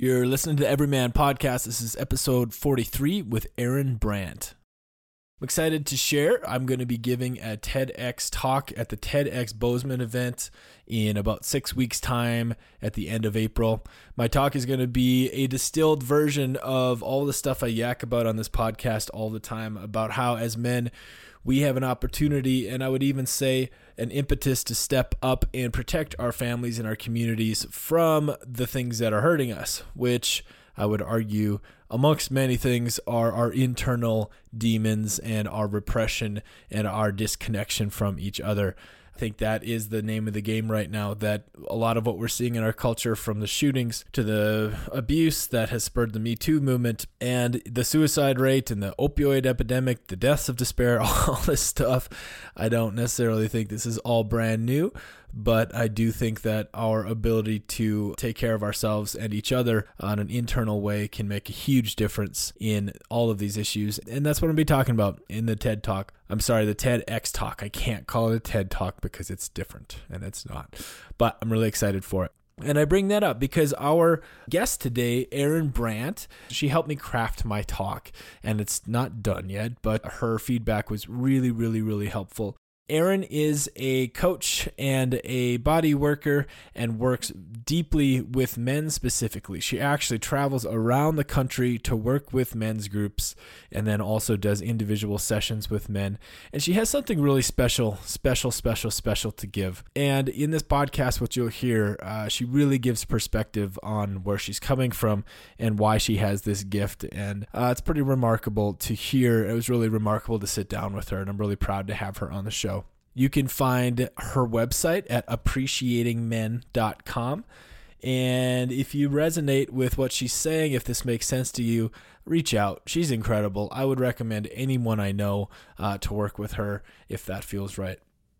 You're listening to the Evryman Podcast. This is episode 43 with Erin Brandt. I'm excited to share. I'm going to be giving a TEDx talk at the TEDx Bozeman event in about six weeks' time at the end of April. My talk is going to be a distilled version of all the stuff I yak about on this podcast all the time about how, as men, we have an opportunity, and I would even say an impetus to step up and protect our families and our communities from the things that are hurting us, which I would argue, amongst many things, are our internal demons and our repression and our disconnection from each other. I think that is the name of the game right now. That a lot of what we're seeing in our culture, from the shootings to the abuse that has spurred the Me Too movement, and the suicide rate and the opioid epidemic, the deaths of despair, all this stuff, I don't necessarily think this is all brand new but I do think that our ability to take care of ourselves and each other on an internal way can make a huge difference in all of these issues. And that's what I'm going to be talking about in the TED Talk. I'm sorry, the TEDx Talk. I can't call it a TED Talk because it's different and it's not. But I'm really excited for it. And I bring that up because our guest today, Erin Brandt, she helped me craft my talk. And it's not done yet, but her feedback was really, really, really helpful. Erin is a coach and a body worker and works deeply with men specifically. She actually travels around the country to work with men's groups and then also does individual sessions with men. And she has something really special, special, special, special to give. And in this podcast, what you'll hear, uh, she really gives perspective on where she's coming from and why she has this gift. And uh, it's pretty remarkable to hear. It was really remarkable to sit down with her, and I'm really proud to have her on the show. You can find her website at appreciatingmen.com. And if you resonate with what she's saying, if this makes sense to you, reach out. She's incredible. I would recommend anyone I know uh, to work with her if that feels right.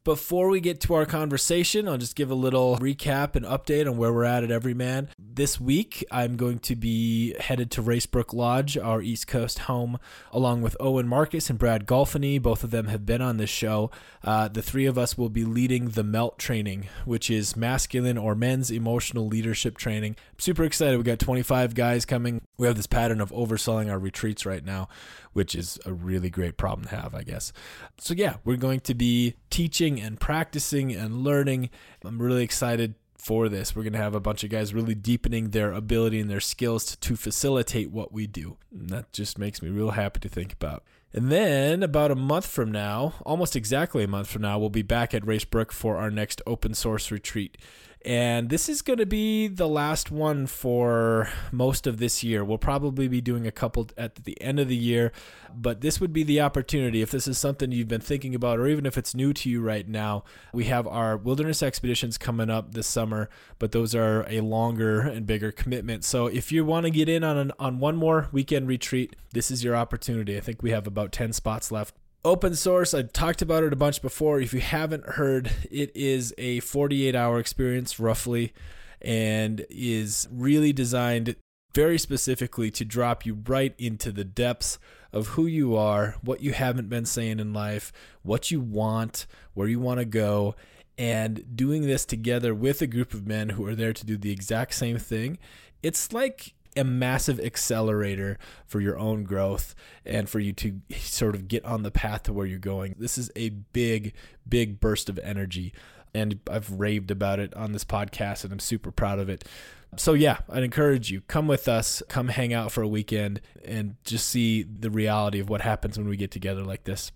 Before we get to our conversation, I'll just give a little recap and update on where we're at at Evryman. This week, I'm going to be headed to Race Brook Lodge, our East Coast home, along with Owen Marcus and Brad Golfany. Both of them have been on this show. Uh, the three of us will be leading the MELT training, which is masculine or men's emotional leadership training. I'm super excited. We got 25 guys coming. We have this pattern of overselling our retreats right now, which is a really great problem to have, I guess. So, yeah, we're going to be teaching and practicing and learning. I'm really excited for this. We're going to have a bunch of guys really deepening their ability and their skills to, to facilitate what we do. And that just makes me real happy to think about. And then about a month from now, almost exactly a month from now, we'll be back at Racebrook for our next open source retreat. And this is going to be the last one for most of this year. We'll probably be doing a couple at the end of the year, but this would be the opportunity. If this is something you've been thinking about, or even if it's new to you right now, we have our wilderness expeditions coming up this summer, but those are a longer and bigger commitment. So if you want to get in on, an, on one more weekend retreat, this is your opportunity. I think we have about 10 spots left open source. I've talked about it a bunch before. If you haven't heard it is a 48 hour experience roughly and is really designed very specifically to drop you right into the depths of who you are what you haven't been saying in life what you want where you want to go and doing this together with a group of men who are there to do the exact same thing. It's like a massive accelerator for your own growth and for you to sort of get on the path to where you're going. This is a big, big burst of energy. And I've raved about it on this podcast, and I'm super proud of it. So, yeah, I'd encourage you come with us, come hang out for a weekend, and just see the reality of what happens when we get together like this.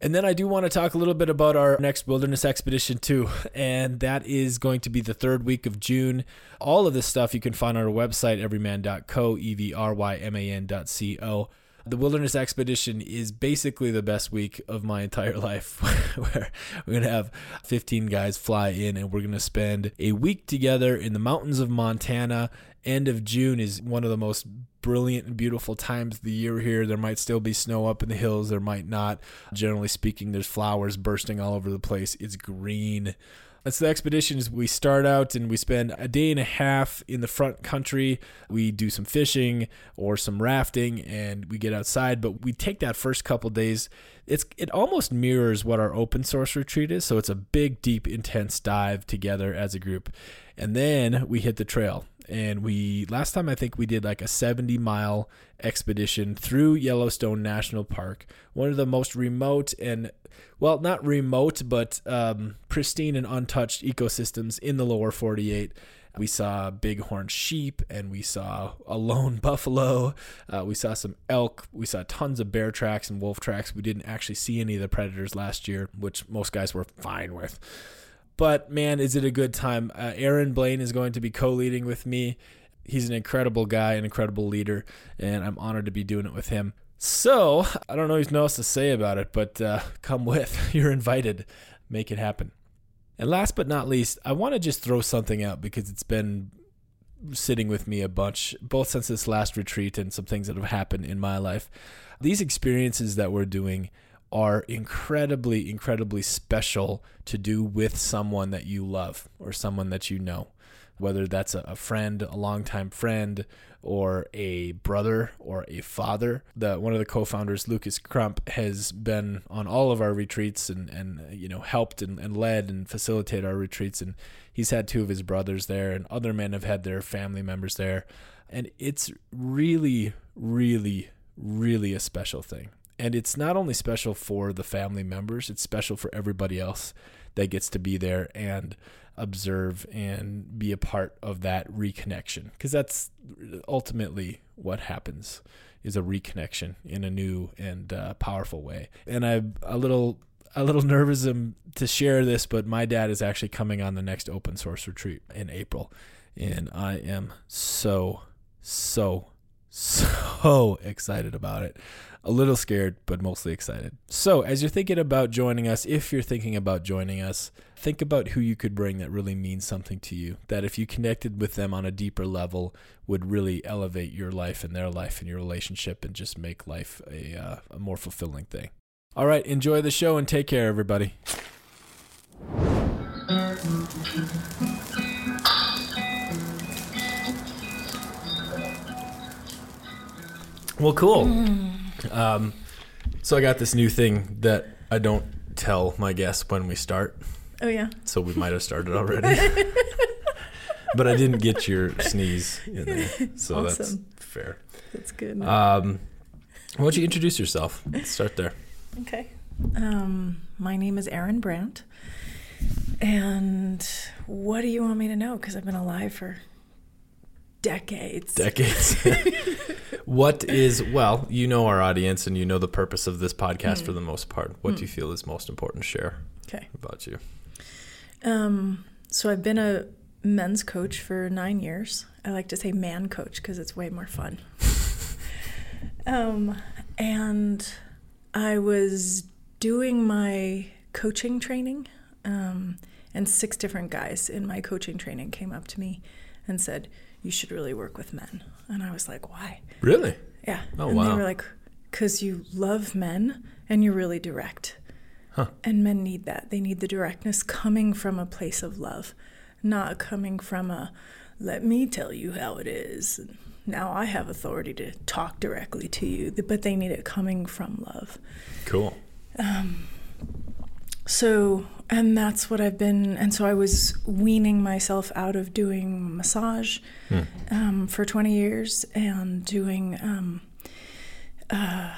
And then I do want to talk a little bit about our next wilderness expedition too, and that is going to be the third week of June. All of this stuff you can find on our website, evryman.co, E V R Y M A N.co. The wilderness expedition is basically the best week of my entire life, where we're going to have 15 guys fly in and we're going to spend a week together in the mountains of Montana. End of June is one of the most brilliant and beautiful times of the year here. There might still be snow up in the hills, there might not. Generally speaking, there's flowers bursting all over the place. It's green. That's the expedition. Is we start out and we spend a day and a half in the front country. We do some fishing or some rafting, and we get outside. But we take that first couple days. It's it almost mirrors what our open source retreat is. So it's a big, deep, intense dive together as a group. And then we hit the trail. And we, last time I think we did like a 70 mile expedition through Yellowstone National Park, one of the most remote and, well, not remote, but um, pristine and untouched ecosystems in the lower 48. We saw bighorn sheep and we saw a lone buffalo. Uh, we saw some elk. We saw tons of bear tracks and wolf tracks. We didn't actually see any of the predators last year, which most guys were fine with. But man, is it a good time? Uh, Aaron Blaine is going to be co leading with me. He's an incredible guy, an incredible leader, and I'm honored to be doing it with him. So, I don't know what else to say about it, but uh, come with. You're invited. Make it happen. And last but not least, I want to just throw something out because it's been sitting with me a bunch, both since this last retreat and some things that have happened in my life. These experiences that we're doing are incredibly, incredibly special to do with someone that you love or someone that you know, whether that's a friend, a longtime friend, or a brother or a father. The one of the co-founders, Lucas Krump, has been on all of our retreats and and you know helped and, and led and facilitated our retreats, and he's had two of his brothers there, and other men have had their family members there, and it's really, really, really a special thing. And it's not only special for the family members, it's special for everybody else that gets to be there and observe and be a part of that reconnection. Because that's ultimately what happens is a reconnection in a new and uh, powerful way. And i'm a little a little nervous to share this but my dad is actually coming on the next open source retreat in april. And i am so so so excited about it a little scared, but mostly excited. So, as you're thinking about joining us, if you're thinking about joining us, think about who you could bring that really means something to you. That if you connected with them on a deeper level, would really elevate your life and their life and your relationship and just make life a, uh, a more fulfilling thing. All right, enjoy the show and take care, everybody. Well, cool. Mm. Um, so I got this new thing that I don't tell my guests when we start. Oh yeah. So we might have started already. but I didn't get your sneeze in there, so awesome. that's fair. That's good. Um, why don't you introduce yourself? Let's start there. Okay. Um, my name is Erin Brandt, and what do you want me to know? Because I've been alive for decades. Decades. what is well, you know our audience and you know the purpose of this podcast mm. for the most part. What mm. do you mm. feel is most important to share? Okay. About you. Um, so I've been a men's coach for nine years. I like to say man coach because it's way more fun. um, and I was doing my coaching training, um, and six different guys in my coaching training came up to me and said, you should really work with men. And I was like, why? Really? Yeah. Oh, and wow. they were like, because you love men and you're really direct. Huh. And men need that. They need the directness coming from a place of love, not coming from a, let me tell you how it is. Now I have authority to talk directly to you, but they need it coming from love. Cool. Um, so and that's what I've been. And so I was weaning myself out of doing massage hmm. um, for 20 years and doing, um, uh,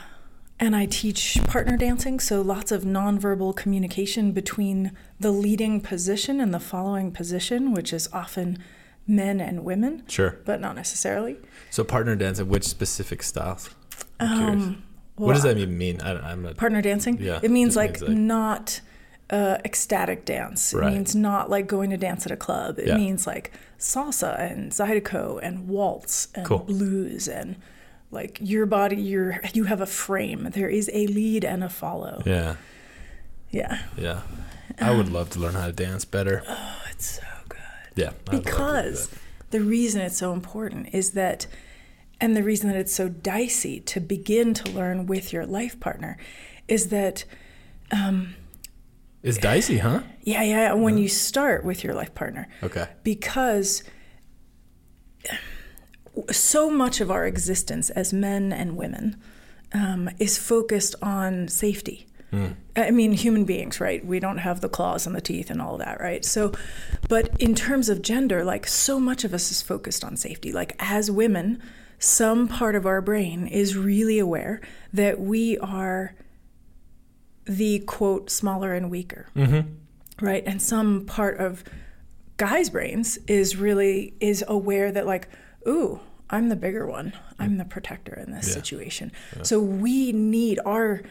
and I teach partner dancing. So lots of nonverbal communication between the leading position and the following position, which is often men and women. Sure. But not necessarily. So partner dancing, which specific styles? Um, well, what does that even mean? I, am partner dancing. Yeah, it means like, means like not uh, ecstatic dance. It right. means not like going to dance at a club. It yeah. means like salsa and zydeco and waltz and cool. blues and like your body. You're you have a frame. There is a lead and a follow. Yeah. Yeah. Yeah. I would love to learn how to dance better. Oh, it's so good. Yeah. I'd because the reason it's so important is that, and the reason that it's so dicey to begin to learn with your life partner is that. Um, it's dicey, huh? Yeah, yeah. When you start with your life partner. Okay. Because so much of our existence as men and women um, is focused on safety. Mm. I mean, human beings, right? We don't have the claws and the teeth and all that, right? So, but in terms of gender, like so much of us is focused on safety. Like as women, some part of our brain is really aware that we are the quote smaller and weaker. Mm-hmm. Right? And some part of guys' brains is really is aware that like, ooh, I'm the bigger one. I'm the protector in this Yeah. situation. So we need our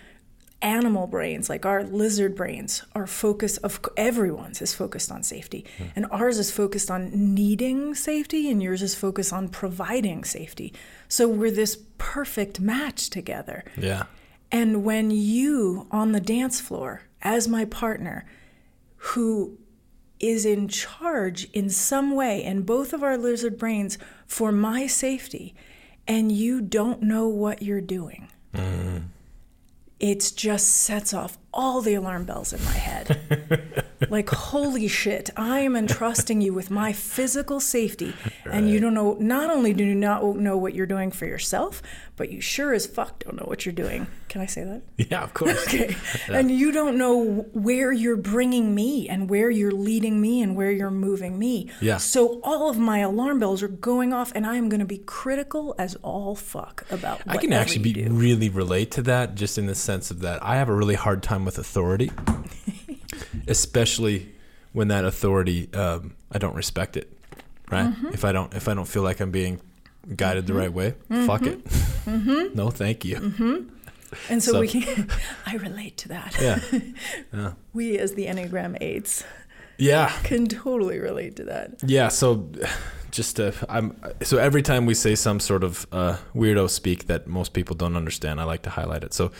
animal brains, like our lizard brains, our focus of everyone's is focused on safety. And ours is focused on needing safety and yours is focused on providing safety. So we're this perfect match together. Yeah. And when you on the dance floor, as my partner, who is in charge in some way in both of our lizard brains for my safety, and you don't know what you're doing, mm-hmm. it just sets off all the alarm bells in my head. like, holy shit, I am entrusting you with my physical safety, and you don't know, not only do you not know what you're doing for yourself, but you sure as fuck don't know what you're doing. Can I say that? Yeah, of course. Okay. And you don't know where you're bringing me and where you're leading me and where you're moving me. Yeah. So all of my alarm bells are going off, and I am going to be critical as all fuck about. I can actually be really relate to that just in the sense of that I have a really hard time with authority, especially when that authority um, I don't respect it. Right? Mm-hmm. If I don't if I don't feel like I'm being guided the right way, fuck it. Mm-hmm. no, thank you. And so, So- we can. I relate to that. Yeah. We, as the Enneagram Eights, Yeah. can totally relate to that. Yeah, so just to, I'm so every time we say some sort of uh, weirdo speak that most people don't understand, I like to highlight it. So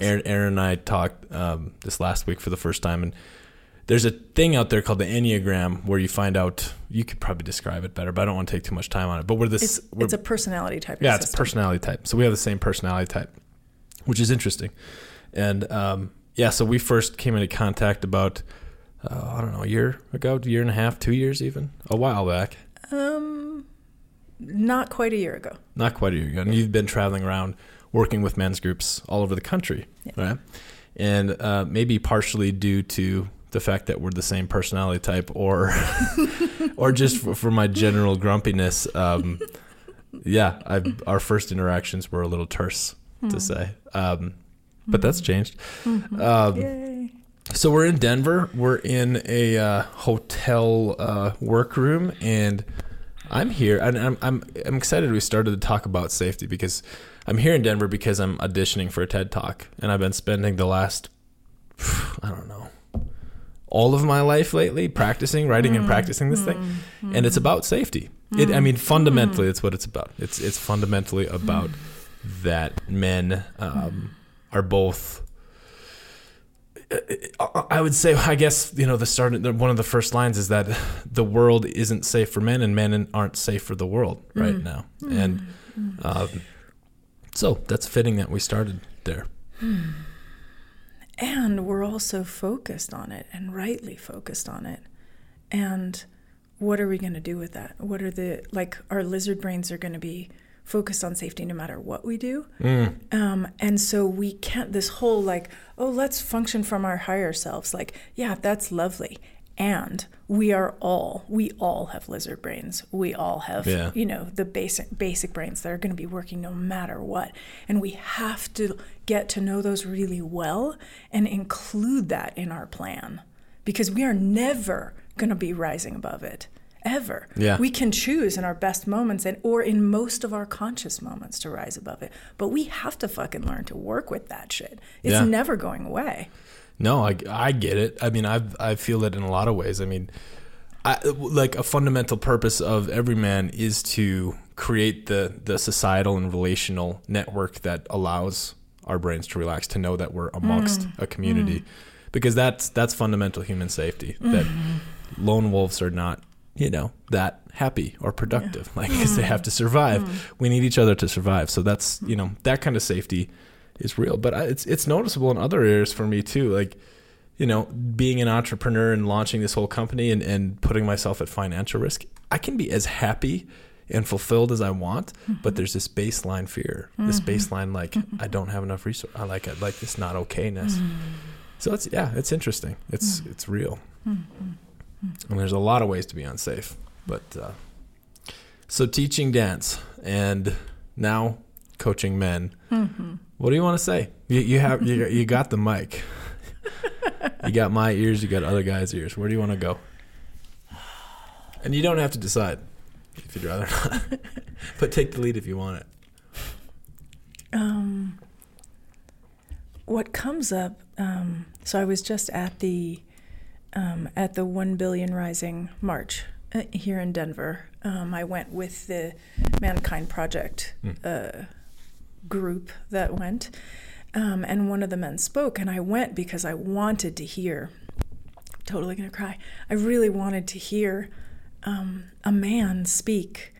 Erin, Erin and I talked um, this last week for the first time, and there's a thing out there called the Enneagram where you find out. You could probably describe it better, but I don't want to take too much time on it. But we're this. It's we're, it's a personality type. yeah, of it's a personality type. So we have the same personality type, which is interesting. And um, yeah, so we first came into contact about uh, I don't know a year ago, a year and a half, two years even, a while back. Um, not quite a year ago. Not quite a year ago. And you've been traveling around working with men's groups all over the country, Yeah. right? And uh, maybe partially due to the fact that we're the same personality type, or or just for, for my general grumpiness. Um, yeah, I've, our first interactions were a little terse, to say, um, but that's changed. Um, Yay. So we're in Denver. We're in a uh, hotel uh, workroom, and I'm here, and I'm, I'm I'm excited. We started to talk about safety because I'm here in Denver because I'm auditioning for a TED Talk, and I've been spending the last I don't know all of my life lately practicing, writing, and practicing this thing, and it's about safety. It, I mean, fundamentally, it's what it's about. It's it's fundamentally about that men um, are both. I would say, I guess, you know, the start, one of the first lines is that the world isn't safe for men and men aren't safe for the world mm. right now. Mm. And um, so that's fitting that we started there. Hmm. And we're also focused on it and rightly focused on it. And what are we going to do with that? What are the, like, our lizard brains are going to be focused on safety no matter what we do. Um, and so we can't, this whole, like, oh, let's function from our higher selves. Like, yeah, that's lovely. And we are all, we all have lizard brains. We all have, Yeah. you know, the basic basic brains that are going to be working no matter what. And we have to get to know those really well and include that in our plan because we are never going to be rising above it ever. Yeah. We can choose in our best moments and or in most of our conscious moments to rise above it. But we have to fucking learn to work with that shit. It's Yeah. never going away. No, I, I get it. I mean, I I feel it in a lot of ways. I mean, I, like a fundamental purpose of every man is to create the the societal and relational network that allows our brains to relax, to know that we're amongst mm. a community, mm. because that's that's fundamental human safety. That mm-hmm. lone wolves are not, you know, that happy or productive, like 'cause they have to mm. survive. Mm. We need each other to survive. So that's mm. you know that kind of safety is real. But I, it's it's noticeable in other areas for me too. Like, you know, being an entrepreneur and launching this whole company and, and putting myself at financial risk, I can be as happy and fulfilled as I want, but mm-hmm. there's this baseline fear, this mm-hmm. baseline like mm-hmm. I don't have enough resource. I like it, like this not okayness. So it's yeah, it's interesting. It's it's real. And there's a lot of ways to be unsafe. But uh, so teaching dance and now coaching men. Mm-hmm. What do you want to say? You, you have you, you got the mic. you got my ears. You got other guys' ears. Where do you want to go? And you don't have to decide if you'd rather not, but take the lead if you want it. Um, what comes up? Um, so I was just at the um, at the One Billion Rising March uh, here in Denver. Um, I went with the Mankind Project uh, group that went, um, and one of the men spoke, and I went because I wanted to hear. Totally gonna cry. I really wanted to hear um, a man speak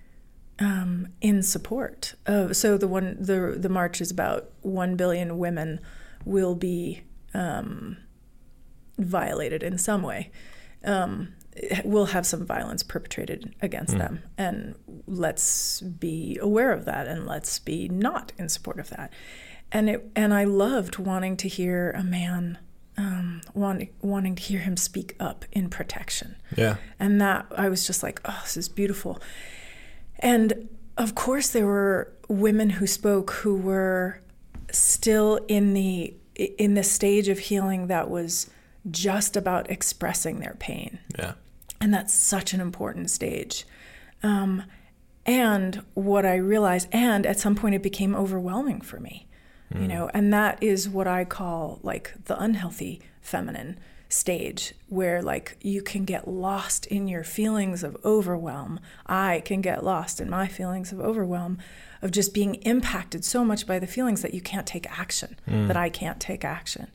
um, in support of. So the one the the march is about one billion women will be um, violated in some way. Um, will have some violence perpetrated against Mm. them, and let's be aware of that, and let's be not in support of that. And it and I loved wanting to hear a man. Um, want, wanting to hear him speak up in protection Yeah. and that I was just like, oh, this is beautiful. And of course, there were women who spoke who were still in the in the stage of healing that was just about expressing their pain, Yeah. and that's such an important stage. Um, and what I realized, and at some point, it became overwhelming for me you know and that is what i call like the unhealthy feminine stage where like you can get lost in your feelings of overwhelm. I can get lost in my feelings of overwhelm of just being impacted so much by the feelings that you can't take action that i can't take action.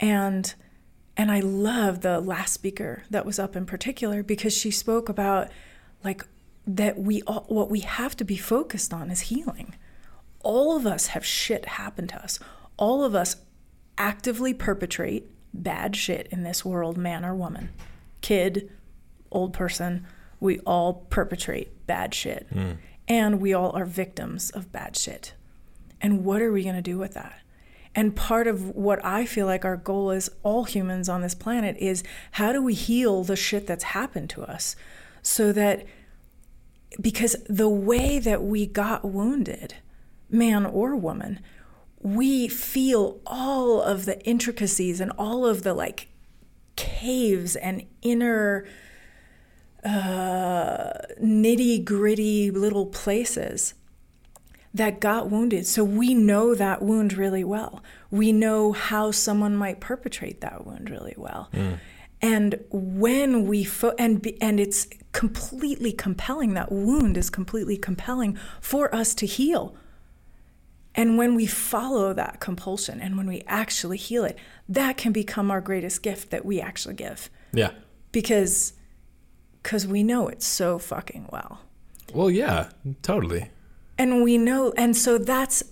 And and i love the last speaker that was up in particular because she spoke about like that we all what we have to be focused on is healing all of us have shit happen to us. All of us actively perpetrate bad shit in this world, man or woman, kid, old person. We all perpetrate bad shit. Mm. And we all are victims of bad shit. And what are we going to do with that? And part of what I feel like our goal is, all humans on this planet, is how do we heal the shit that's happened to us? So that because the way that we got wounded, man or woman, we feel all of the intricacies and all of the like caves and inner uh, nitty gritty little places that got wounded. So we know that wound really well. We know how someone might perpetrate that wound really well. Hmm. And when we fo- and be- and it's completely compelling that wound is completely compelling for us to heal. And when we follow that compulsion and when we actually heal it, that can become our greatest gift that we actually give Yeah. because cuz we know it so fucking well Well, yeah, totally. And we know and so that's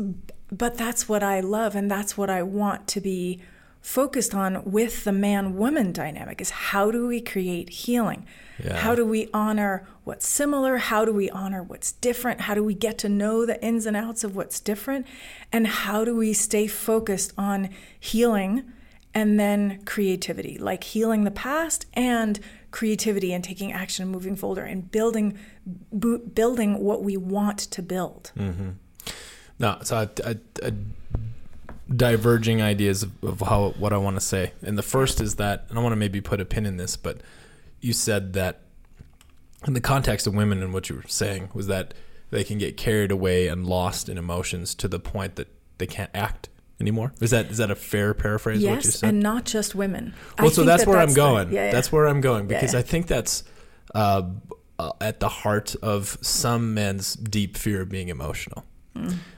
but that's what i love and that's what i want to be focused on with the man woman dynamic is how do we create healing? Yeah. how do we honor what's similar? How do we honor what's different? How do we get to know the ins and outs of what's different? And how do we stay focused on healing and then creativity like healing the past and creativity and taking action and moving forward and building bu- building what we want to build. Mm-hmm. No, so I, I, I, diverging ideas of, of how what I want to say, and the first is that, and I want to maybe put a pin in this, but you said that in the context of women and what you were saying was that they can get carried away and lost in emotions to the point that they can't act anymore. Is that is that a fair paraphrase of what you yes said? and not just women I Well, so think that's that where I'm the- going. yeah, yeah. That's where I'm going because yeah. I think that's uh, uh, at the heart of some men's deep fear of being emotional.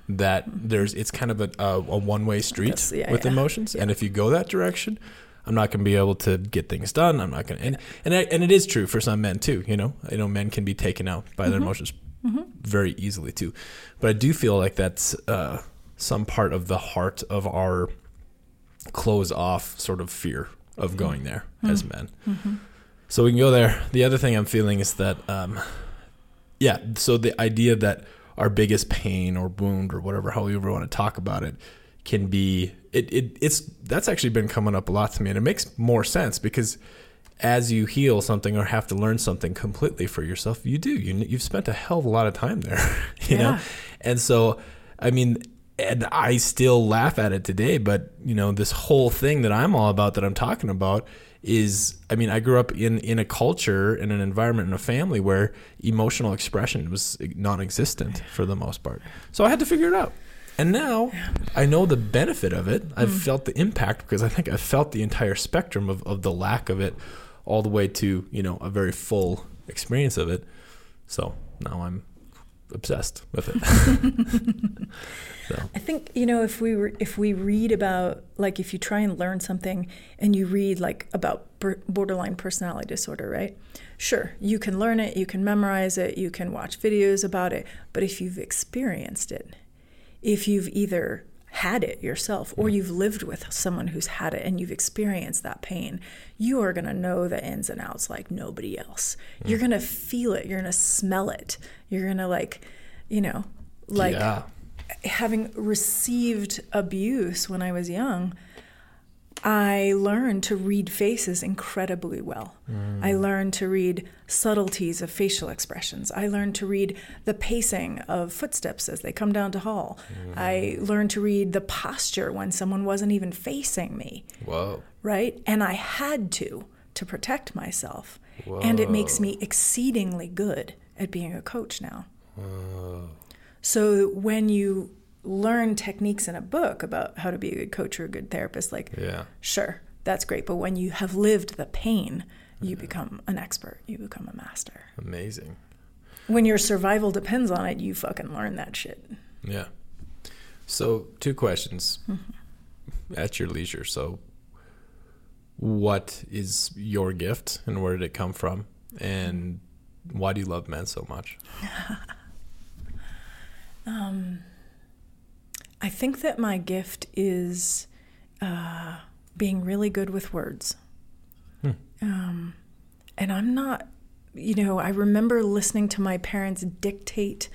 That there's it's kind of a, a, a one way street Mm. With emotions, and if you go that direction, I'm not going to be able to get things done. I'm not going to, and and, I, and it is true for some men too. You know, you know, men can be taken out by Mm-hmm. their emotions very easily too. But I do feel like that's uh, some part of the heart of our close off sort of fear of mm-hmm. going there as mm-hmm. men. Mm-hmm. So we can go there. The other thing I'm feeling is that, um, yeah, so the idea that our biggest pain or wound or whatever, however you want to talk about it, can be it, it it's that's actually been coming up a lot to me and it makes more sense because as you heal something or have to learn something completely for yourself, you do. You you've spent a hell of a lot of time there, you Yeah. know. And so, I mean, and I still laugh at it today, but you know, this whole thing that I'm all about that I'm talking about is I mean, I grew up in in a culture in an environment in a family where emotional expression was non-existent for the most part. So I had to figure it out. And now I know the benefit of it. I've mm. felt the impact because I think I've felt the entire spectrum of, of the lack of it all the way to, you know, a very full experience of it. So now I'm obsessed with it. I think you know if we were if we read about like if you try and learn something and you read like about borderline personality disorder, right? Sure, you can learn it, you can memorize it, you can watch videos about it, but if you've experienced it, if you've either had it yourself or mm-hmm. you've lived with someone who's had it and you've experienced that pain, you are going to know the ins and outs like nobody else. Mm. You're going to feel it, you're going to smell it. You're going to like, you know, like yeah. Having received abuse when I was young, I learned to read faces incredibly well. Mm. I learned to read subtleties of facial expressions. I learned to read the pacing of footsteps as they come down to hall. Mm-hmm. I learned to read the posture when someone wasn't even facing me, Whoa. right? And I had to to protect myself. Whoa. And it makes me exceedingly good at being a coach now. So when you learn techniques in a book about how to be a good coach or a good therapist, like, Yeah. sure, that's great. But when you have lived the pain, you mm-hmm. become an expert, you become a master. Amazing. When your survival depends on it, you fucking learn that shit. Yeah. So, two questions mm-hmm. at your leisure. So, what is your gift and where did it come from? And why do you love men so much? I think that my gift is uh, being really good with words. Um, and I'm not, you know, I remember listening to my parents dictate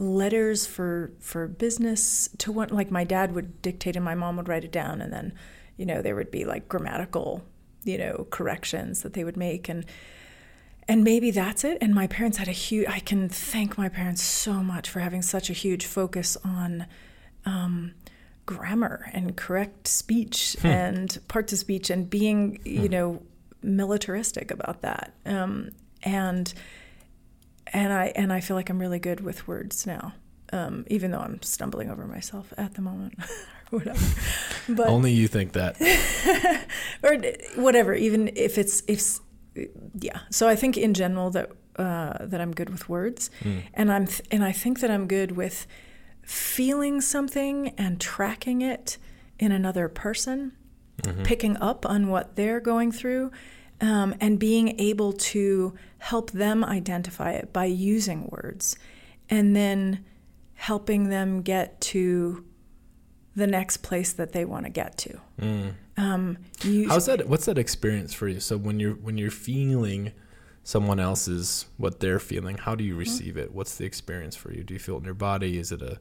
letters for for business to one like my dad would dictate and my mom would write it down and then you know there would be like grammatical you know corrections that they would make and and maybe that's it and my parents had a huge i can thank my parents so much for having such a huge focus on um, grammar and correct speech and parts of speech and being you know militaristic about that um, and and I and I feel like I'm really good with words now, um, even though I'm stumbling over myself at the moment, or whatever. But Only you think that. or whatever, even if it's if yeah. So I think in general that uh, that I'm good with words, and I'm th- and I think that I'm good with feeling something and tracking it in another person, picking up on what they're going through, um, and being able to help them identify it by using words, and then helping them get to the next place that they want to get to. Um, you, How's that? What's that experience for you? So when you're when you're feeling someone else's what they're feeling, how do Mm-hmm. you receive it? What's the experience for you? Do you feel it in your body? Is it a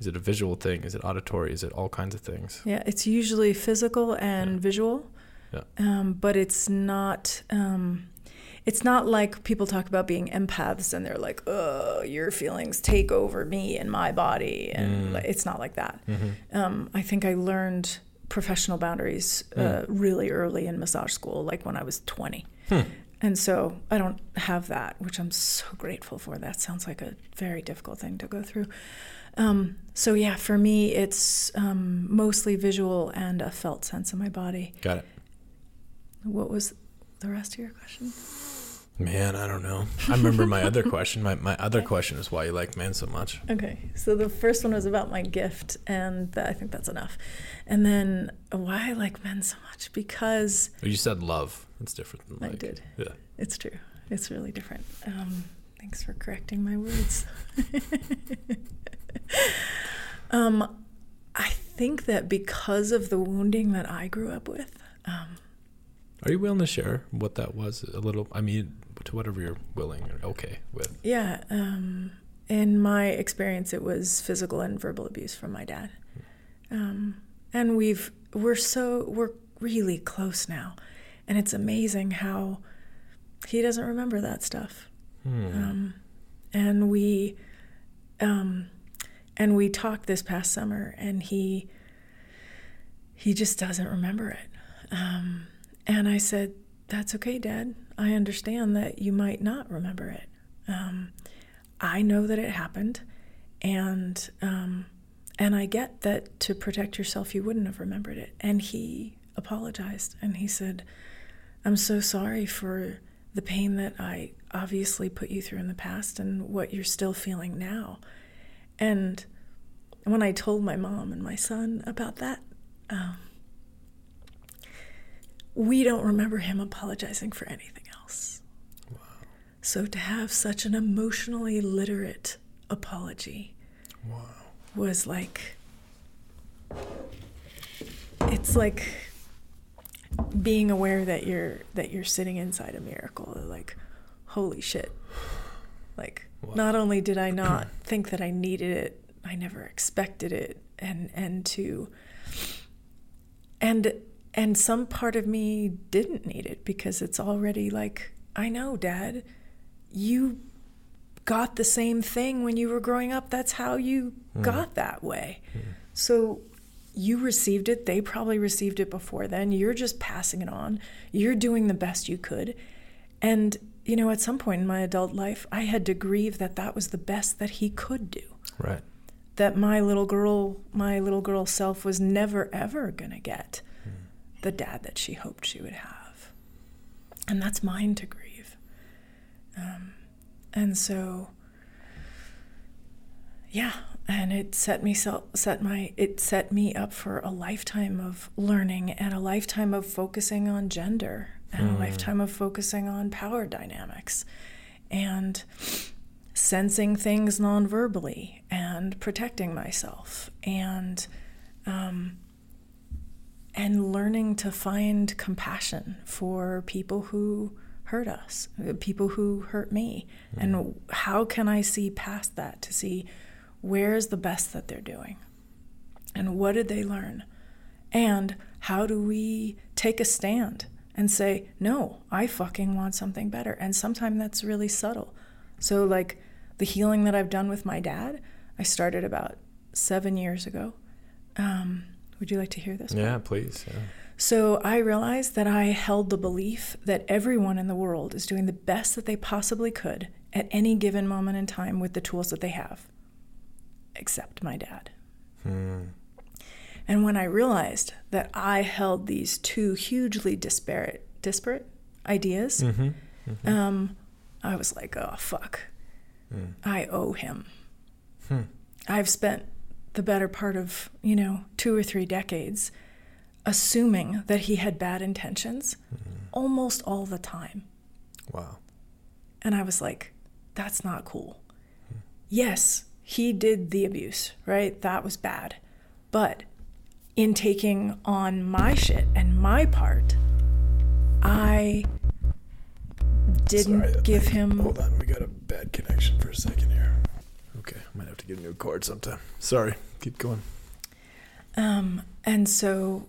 is it a visual thing? Is it auditory? Is it all kinds of things? Yeah, it's usually physical and visual, Yeah. um, but it's not. Um, it's not like people talk about being empaths and they're like, "Oh, your feelings take over me and my body," and like, it's not like that. Um, I think I learned professional boundaries uh, really early in massage school, like when I was twenty. And so I don't have that, which I'm so grateful for. That sounds like a very difficult thing to go through. Um, so yeah, for me, it's um, mostly visual and a felt sense in my body. Got it. What was the rest of your question? Man, I don't know. I remember my other question. My my other question is why you like men so much. Okay, so the first one was about my gift, and I think that's enough. And then why I like men so much because You said love. It's different than I did. Yeah. It's true. It's really different. Um, thanks for correcting my words. um, I think that because of the wounding that I grew up with, um, Are you willing to share what that was a little? I mean, to whatever you're willing or okay with. yeah, um, in my experience, it was physical and verbal abuse from my dad. Um, and we've we're so we're really close now, And it's amazing how he doesn't remember that stuff. Hmm. Um, and we, um, and we talked this past summer, and he, he just doesn't remember it. Um, and I said, "That's okay, Dad. I understand that you might not remember it. Um, I know that it happened, and um, and I get that to protect yourself, you wouldn't have remembered it." And he apologized, and he said, "I'm so sorry for." the pain that I obviously put you through in the past and what you're still feeling now. And when I told my mom and my son about that, um, we don't remember him apologizing for anything else. Wow. So to have such an emotionally literate apology wow. was like, it's like being aware that you're that you're sitting inside a miracle like holy shit like wow. not only did i not think that i needed it i never expected it and and to and and some part of me didn't need it because it's already like i know dad you got the same thing when you were growing up that's how you mm. got that way mm. so you received it. They probably received it before then. You're just passing it on. You're doing the best you could. And, you know, at some point in my adult life, I had to grieve that that was the best that he could do. Right. That my little girl, my little girl self was never, ever going to get. The dad that she hoped she would have. And that's mine to grieve. Um, and so, yeah, and it set me set my it set me up for a lifetime of learning and a lifetime of focusing on gender and mm. a lifetime of focusing on power dynamics and sensing things non-verbally and protecting myself and um, and learning to find compassion for people who hurt us people who hurt me mm. and how can i see past that to see where's the best that they're doing? And what did they learn? And how do we take a stand and say, no, I fucking want something better? And sometimes that's really subtle. So, like the healing that I've done with my dad, I started about seven years ago. Um, would you like to hear this? Yeah, part? please. Yeah. So I realized that I held the belief that everyone in the world is doing the best that they possibly could at any given moment in time with the tools that they have except my dad. Hmm. And when I realized that I held these two hugely disparate, disparate ideas, mm-hmm. Mm-hmm. Um, I was like, oh, fuck. Mm. I owe him. Hmm. I've spent the better part of, you know, two or three decades assuming that he had bad intentions mm-hmm. almost all the time. Wow. And I was like, that's not cool. Hmm. Yes, he did the abuse, right? That was bad. But in taking on my shit and my part, I didn't Sorry, give him. Hold on, we got a bad connection for a second here. I might get a new cord sometime. Sorry, keep going. Um, and so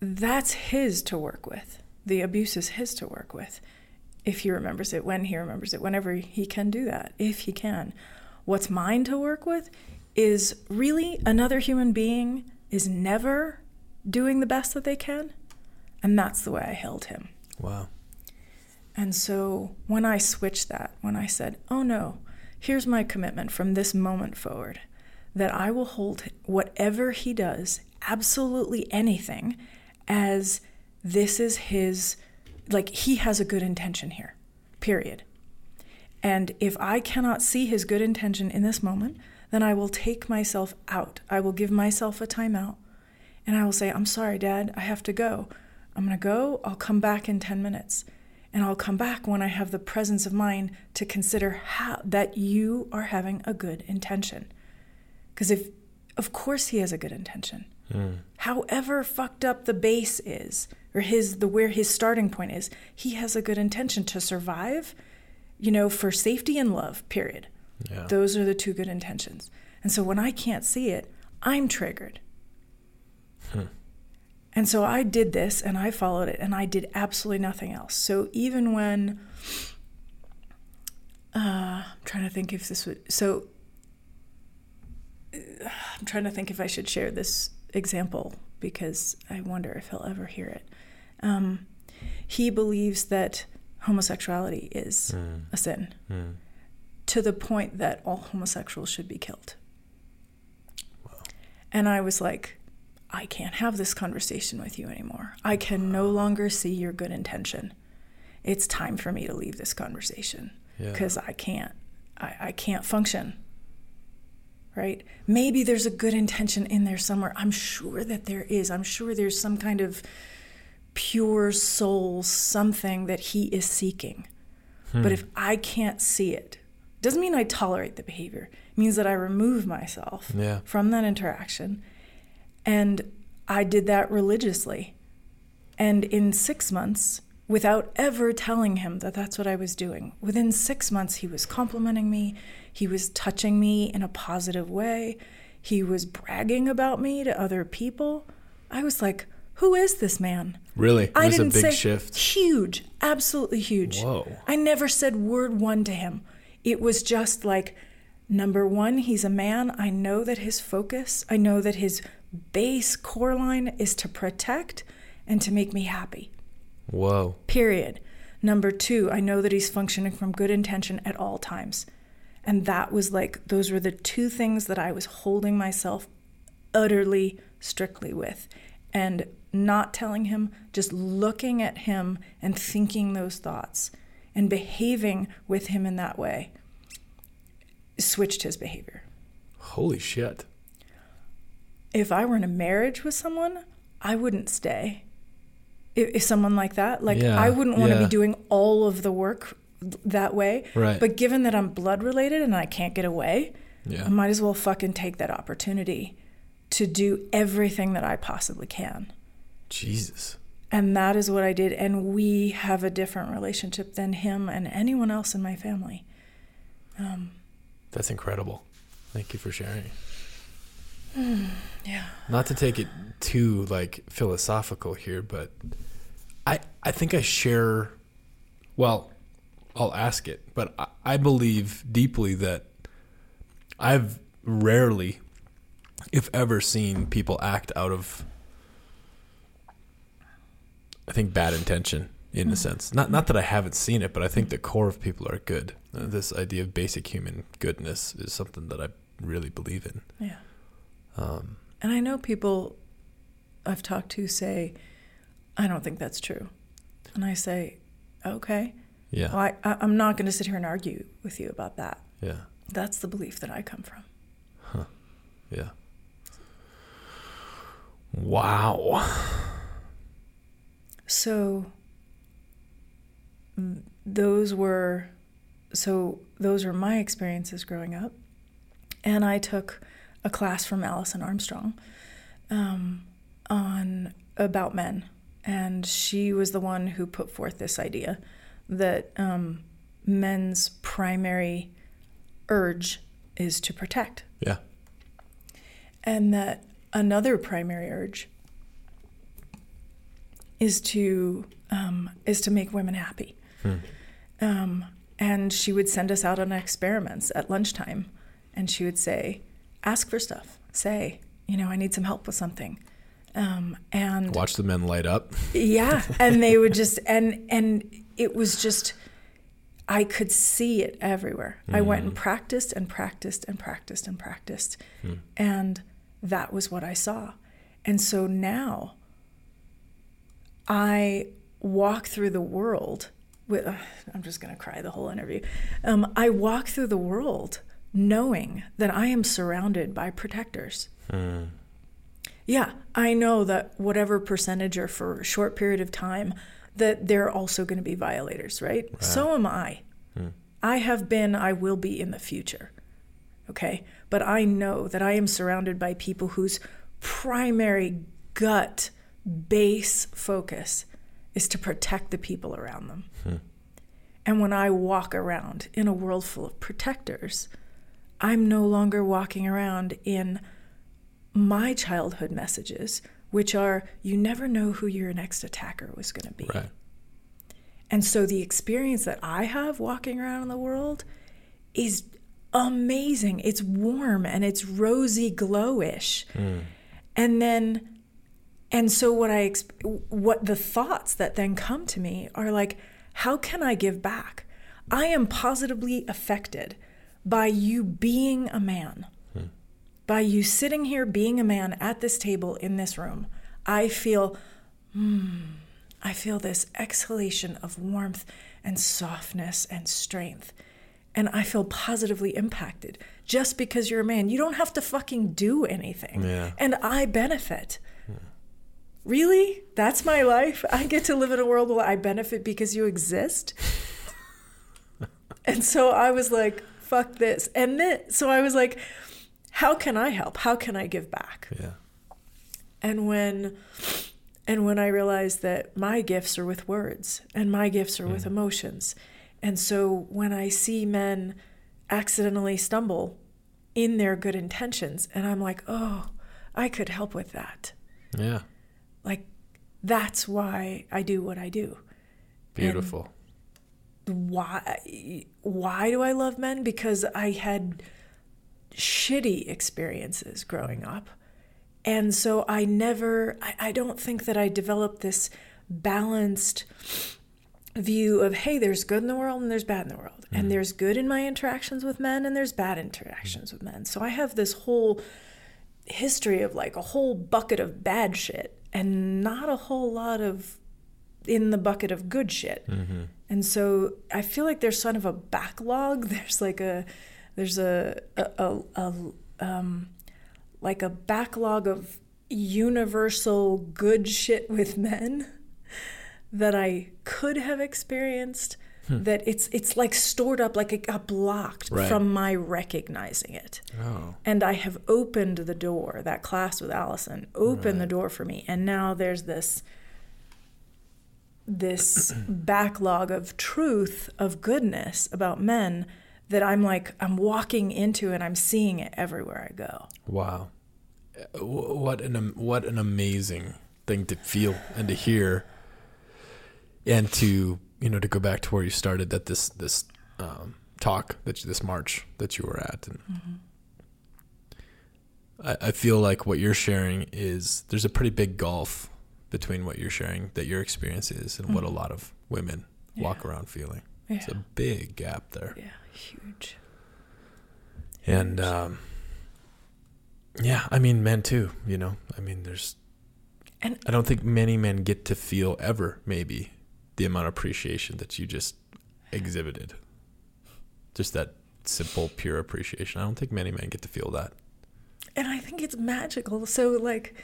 that's his to work with. The abuse is his to work with. If he remembers it, when he remembers it, whenever he can do that, if he can. What's mine to work with is really another human being is never doing the best that they can. And that's the way I held him. Wow. And so when I switched that, when I said, oh no, here's my commitment from this moment forward that I will hold whatever he does, absolutely anything, as this is his, like he has a good intention here, period. And if I cannot see his good intention in this moment, then I will take myself out. I will give myself a timeout. And I will say, I'm sorry, Dad, I have to go. I'm going to go. I'll come back in 10 minutes. And I'll come back when I have the presence of mind to consider how that you are having a good intention. Because if, of course, he has a good intention. Mm. However fucked up the base is, or his the where his starting point is, he has a good intention to survive you know, for safety and love, period. Yeah. Those are the two good intentions. And so when I can't see it, I'm triggered. Hmm. And so I did this and I followed it and I did absolutely nothing else. So even when uh, I'm trying to think if this would so uh, I'm trying to think if I should share this example because I wonder if he'll ever hear it. Um, he believes that homosexuality is Mm. a sin Mm. to the point that all homosexuals should be killed. And I was like, I can't have this conversation with you anymore. I can no longer see your good intention. It's time for me to leave this conversation Yeah. because I can't. I, I can't function. Right? Maybe there's a good intention in there somewhere. I'm sure that there is. I'm sure there's some kind of pure soul, something that he is seeking. Hmm. But if I can't see it, doesn't mean I tolerate the behavior. It means that I remove myself Yeah. from that interaction. And I did that religiously. And in six months, without ever telling him that that's what I was doing, within six months, he was complimenting me. He was touching me in a positive way. He was bragging about me to other people. I was like, who is this man? Really? It I was a didn't big say shift. huge, absolutely huge. Whoa. I never said word one to him. It was just like number one, he's a man. I know that his focus, I know that his base core line is to protect and to make me happy. Whoa. Period. Number two, I know that he's functioning from good intention at all times. And that was like, those were the two things that I was holding myself utterly strictly with. And not telling him, just looking at him and thinking those thoughts and behaving with him in that way switched his behavior. Holy shit. If I were in a marriage with someone, I wouldn't stay. If, if someone like that, like Yeah, I wouldn't want to yeah. be doing all of the work that way. Right. But given that I'm blood related and I can't get away, Yeah. I might as well fucking take that opportunity to do everything that I possibly can. Jesus. And that is what I did. And we have a different relationship than him and anyone else in my family. Um, That's incredible. Thank you for sharing. Yeah. Not to take it too like philosophical here, but I I think I share well, I'll ask it, but I, I believe deeply that I've rarely if ever seen people act out of I think bad intention in a sense. Not not that I haven't seen it, but I think the core of people are good. Uh, this idea of basic human goodness is something that I really believe in. Yeah. Um, And I know people I've talked to say, I don't think that's true. And I say, okay. yeah. Well, I, I, I'm not going to sit here and argue with you about that. Yeah. That's the belief that I come from. Huh. Yeah. Wow. So those were so those were my experiences growing up, and I took a class from Alison Armstrong um, on about men, and she was the one who put forth this idea that um, men's primary urge is to protect, Yeah. and that another primary urge is to um, is to make women happy. Hmm. Um, and she would send us out on experiments at lunchtime, and she would say, "Ask for stuff. Say, you know, I need some help with something." Um, and Watch the men light up. yeah, and they would just and and it was just I could see it everywhere. I went and practiced and practiced and practiced and practiced. And that was what I saw. And so now I walk through the world with I'm just going to cry the whole interview. Um, I walk through the world knowing that I am surrounded by protectors. Hmm. Yeah, I know that whatever percentage or for a short period of time, that they're also going to be violators, right? So am I. Hmm. I have been, I will be in the future. Okay. But I know that I am surrounded by people whose primary gut base focus is to protect the people around them. Hmm. And when I walk around in a world full of protectors, I'm no longer walking around in my childhood messages, which are you never know who your next attacker was going to be. Right. And so the experience that I have walking around in the world is amazing. It's warm and it's rosy glowish. Mm. And then and so what I what the thoughts that then come to me are like how can I give back? I am positively affected by you being a man. Hmm. By you sitting here being a man at this table in this room. I feel hmm, I feel this exhalation of warmth and softness and strength. And I feel positively impacted just because you're a man. You don't have to fucking do anything. Yeah. And I benefit. Really? That's my life? I get to live in a world where I benefit because you exist? and so I was like, fuck this. And then, so I was like, how can I help? How can I give back? Yeah. And when and when I realized that my gifts are with words and my gifts are mm. with emotions. And so when I see men accidentally stumble in their good intentions, and I'm like, oh, I could help with that. Yeah. Like, that's why I do what I do. Beautiful. And why why do I love men? Because I had shitty experiences growing up and so I never, I, I don't think that I developed this balanced view of, hey, there's good in the world and there's bad in the world. Mm-hmm. And there's good in my interactions with men and there's bad interactions with men. So I have this whole history of like a whole bucket of bad shit and not a whole lot of in the bucket of good shit. Mm-hmm. And so I feel like there's sort of a backlog. There's like a, there's a, a, a, a um, like a backlog of universal good shit with men that I could have experienced hmm. that it's it's like stored up like it got blocked right. from my recognizing it. Oh. And I have opened the door, that class with Alison opened right. the door for me and now there's this this backlog of truth of goodness about men that I'm like I'm walking into and I'm seeing it everywhere I go. Wow, what an what an amazing thing to feel and to hear, and to you know to go back to where you started that this this um, talk that you, this march that you were at and. Mm-hmm. I, I feel like what you're sharing is there's a pretty big gulf between what you're sharing that your experience is and mm-hmm. what a mm-hmm. lot of women yeah. walk around feeling. Yeah. It's a big gap there. Yeah huge. And um, yeah, I mean, men too. You know, I mean, there's. And I don't think many men get to feel ever maybe the amount of appreciation that you just exhibited. Just that simple, pure appreciation. I don't think many men get to feel that. And I think it's magical. So, like,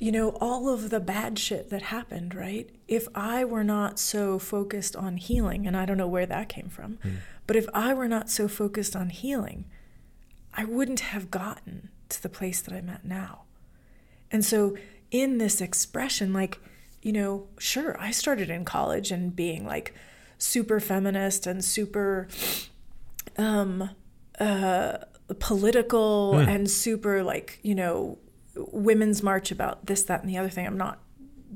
you know, all of the bad shit that happened, right? If I were not so focused on healing, and I don't know where that came from, mm. But if I were not so focused on healing, I wouldn't have gotten to the place that I'm at now. And so, in this expression, like, you know, sure, I started in college and being like super feminist and super um, uh, political mm. and super like, you know, women's march about this, that, and the other thing. I'm not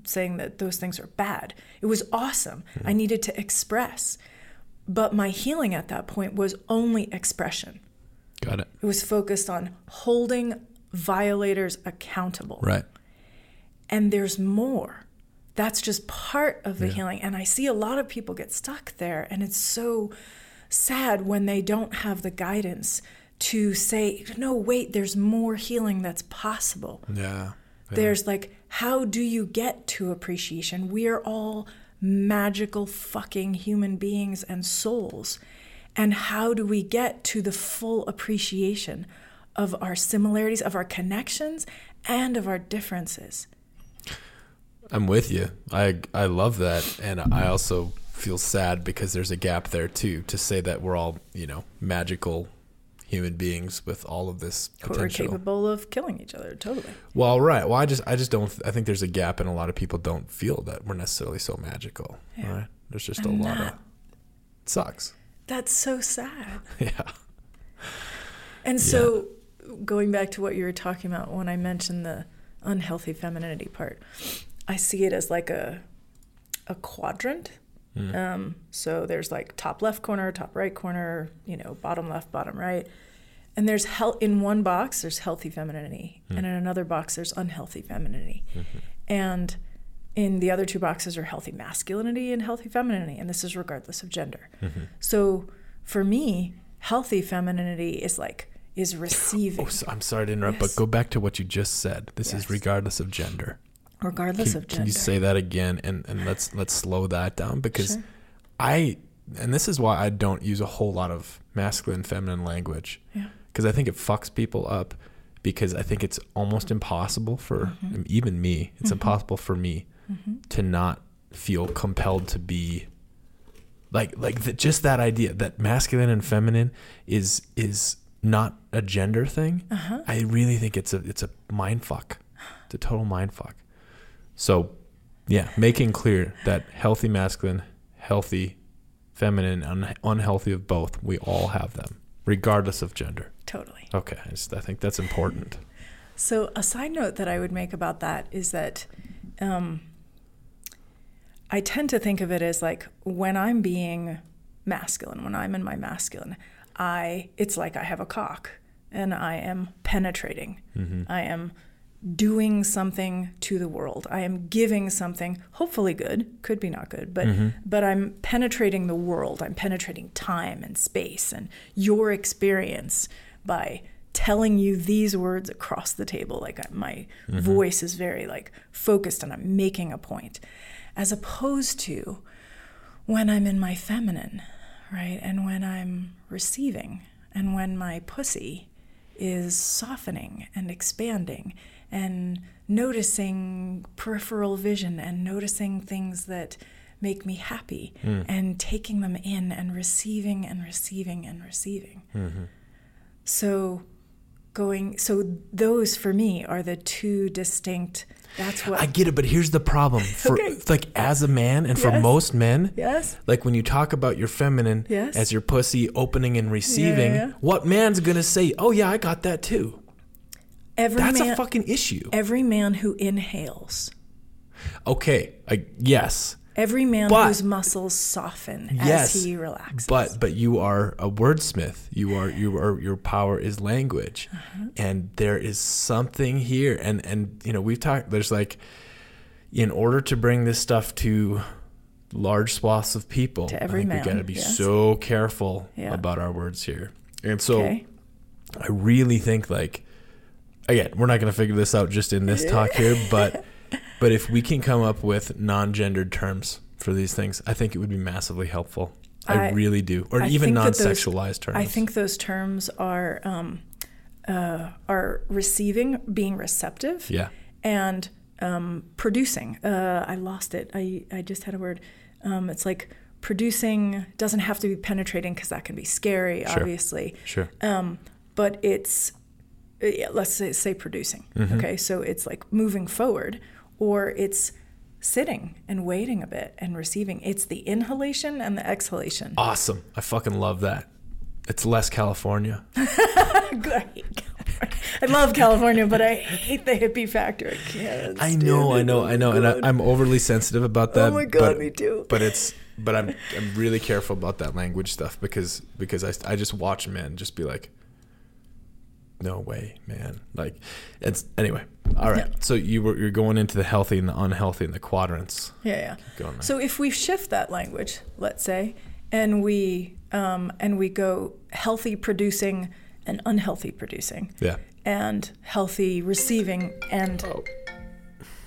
saying that those things are bad. It was awesome. Mm. I needed to express. But my healing at that point was only expression. Got it. It was focused on holding violators accountable. Right. And there's more. That's just part of the yeah. healing. And I see a lot of people get stuck there. And it's so sad when they don't have the guidance to say, no, wait, there's more healing that's possible. Yeah. yeah. There's like, how do you get to appreciation? We are all magical fucking human beings and souls? And how do we get to the full appreciation of our similarities, of our connections, and of our differences? I'm with you. I I love that, and I also feel sad because there's a gap there too. To say that we're all you know magical human beings with all of this potential. We're capable of killing each other, totally. Well, right. Well, I just, I just don't. I think there's a gap, and a lot of people don't feel that we're necessarily so magical. Yeah. Right? There's just and a lot of. It sucks. That's so sad. yeah. And so, yeah. going back to what you were talking about when I mentioned the unhealthy femininity part. I see it as like a a quadrant. Mm. Um, so there's like top left corner, top right corner, you know, bottom left, bottom right. And there's health in one box, there's healthy femininity, Mm. and in another box, there's unhealthy femininity. Mm-hmm. And in the other two boxes are healthy masculinity and healthy femininity, and this is regardless of gender. Mm-hmm. So for me, healthy femininity is like is receiving, Oh, so, I'm sorry to interrupt, Yes. but go back to what you just said. This is regardless of gender. regardless Can, of can you say that again and, and let's let's slow that down because Sure. I and this is why I don't use a whole lot of masculine feminine language Yeah. Because I think it fucks people up because I think it's almost impossible for Mm-hmm. even me it's impossible for me to not feel compelled to be like like the, just that idea that masculine and feminine is is not a gender thing. Uh-huh. I really think it's a it's a mind fuck. It's a total mind fuck. So yeah making clear that healthy masculine healthy feminine un- unhealthy of both we all have them regardless of gender Totally. okay I, just, I think that's important So, a side note that I would make about that is that um, I tend to think of it as like when I'm being masculine, when I'm in my masculine, I it's like I have a cock and I am penetrating. I am doing something to the world. I am giving something, hopefully good, could be not good, but but I'm penetrating the world. I'm penetrating time and space and your experience by telling you these words across the table. Like I- my mm-hmm. voice is very like focused and I'm making a point. As opposed to when I'm in my feminine, right? And when I'm receiving and when my pussy is softening and expanding and noticing peripheral vision and noticing things that make me happy mm. and taking them in and receiving and receiving and receiving. Mm-hmm. So going so those for me are the two distinct that's what I get it but here's the problem for Okay. like as a man and for Yes. most men Yes. like when you talk about your feminine Yes. as your pussy opening and receiving yeah. what man's gonna say oh yeah I got that too Every that's man a fucking issue every man who inhales okay I yes Every man But- whose muscles soften yes as he relaxes. but but you are a wordsmith you are you are your power is language Uh-huh. and there is something here and and you know we've talked there's like in order to bring this stuff to large swaths of people To every I think man, we got to be yes. so careful Yeah. about our words here and so okay. I really think like again, we're not going to figure this out just in this talk here, but but if we can come up with non-gendered terms for these things, I think it would be massively helpful. I, I- really do, or I even that those- non-sexualized terms. I think those terms are um, uh, are receiving, being receptive, yeah, and um, producing. Uh, I lost it. I I just had a word. Um, it's like producing doesn't have to be penetrating because that can be scary, Sure. obviously. sure. um, but it's uh, let's say, say producing Mm-hmm. okay so it's like moving forward or it's sitting and waiting a bit and receiving it's the inhalation and the exhalation Awesome. I fucking love that. It's less California. I. I love California, but I hate the hippie factor. I can't. I know. I know, Oh I know, and I, I'm overly sensitive about oh that. Oh my God, but, me too. But it's, but I'm, I'm really careful about that language stuff because, because I, I just watch men just be like, no way, man. Like, it's anyway. All right. Yeah. So you were, you're going into the healthy and the unhealthy and the quadrants. yeah, yeah. So if we shift that language, let's say, and we um, and we go healthy producing and unhealthy producing, yeah. and healthy receiving and Oh.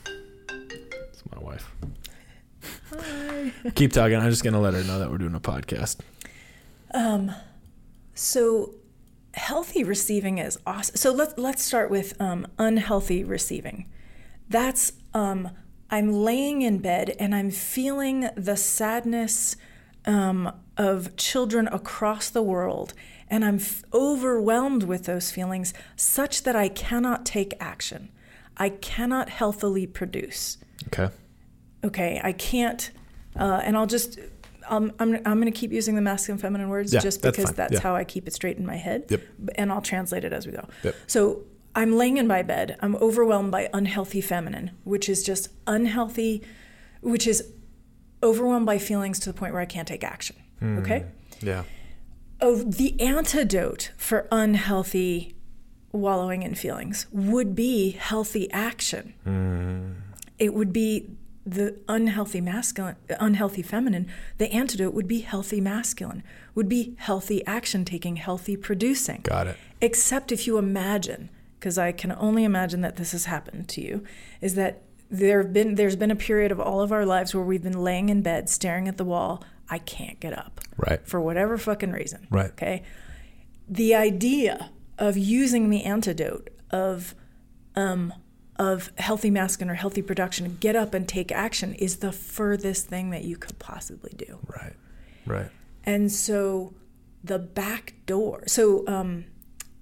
It's my wife. Hi. Keep talking. I'm just gonna let her know that we're doing a podcast. um, so healthy receiving is awesome. So let's let's start with um, unhealthy receiving. That's um, I'm laying in bed and I'm feeling the sadness um, of children across the world, and I'm f- overwhelmed with those feelings, such that I cannot take action. I cannot healthily produce. Okay. okay, I can't, uh, and I'll just, um, I'm, I'm going to keep using the masculine feminine words Yeah, just because fine. that's Yeah. how I keep it straight in my head. Yep. And I'll translate it as we go. Yep. So I'm laying in my bed. I'm overwhelmed by unhealthy feminine, which is just unhealthy, which is overwhelmed by feelings to the point where I can't take action. Okay? Yeah. Oh, the antidote for unhealthy wallowing in feelings would be healthy action. It would be the unhealthy masculine, unhealthy feminine. The antidote would be healthy masculine, would be healthy action taking, healthy producing. Got it. Except if you imagine, because I can only imagine that this has happened to you, is that there have been there's been a period of all of our lives where we've been laying in bed staring at the wall. I can't get up Right. for whatever fucking reason. Right. Okay. The idea of using the antidote of um, of healthy masculine or healthy production, get up and take action, is the furthest thing that you could possibly do. Right. Right. And so the back door, so um,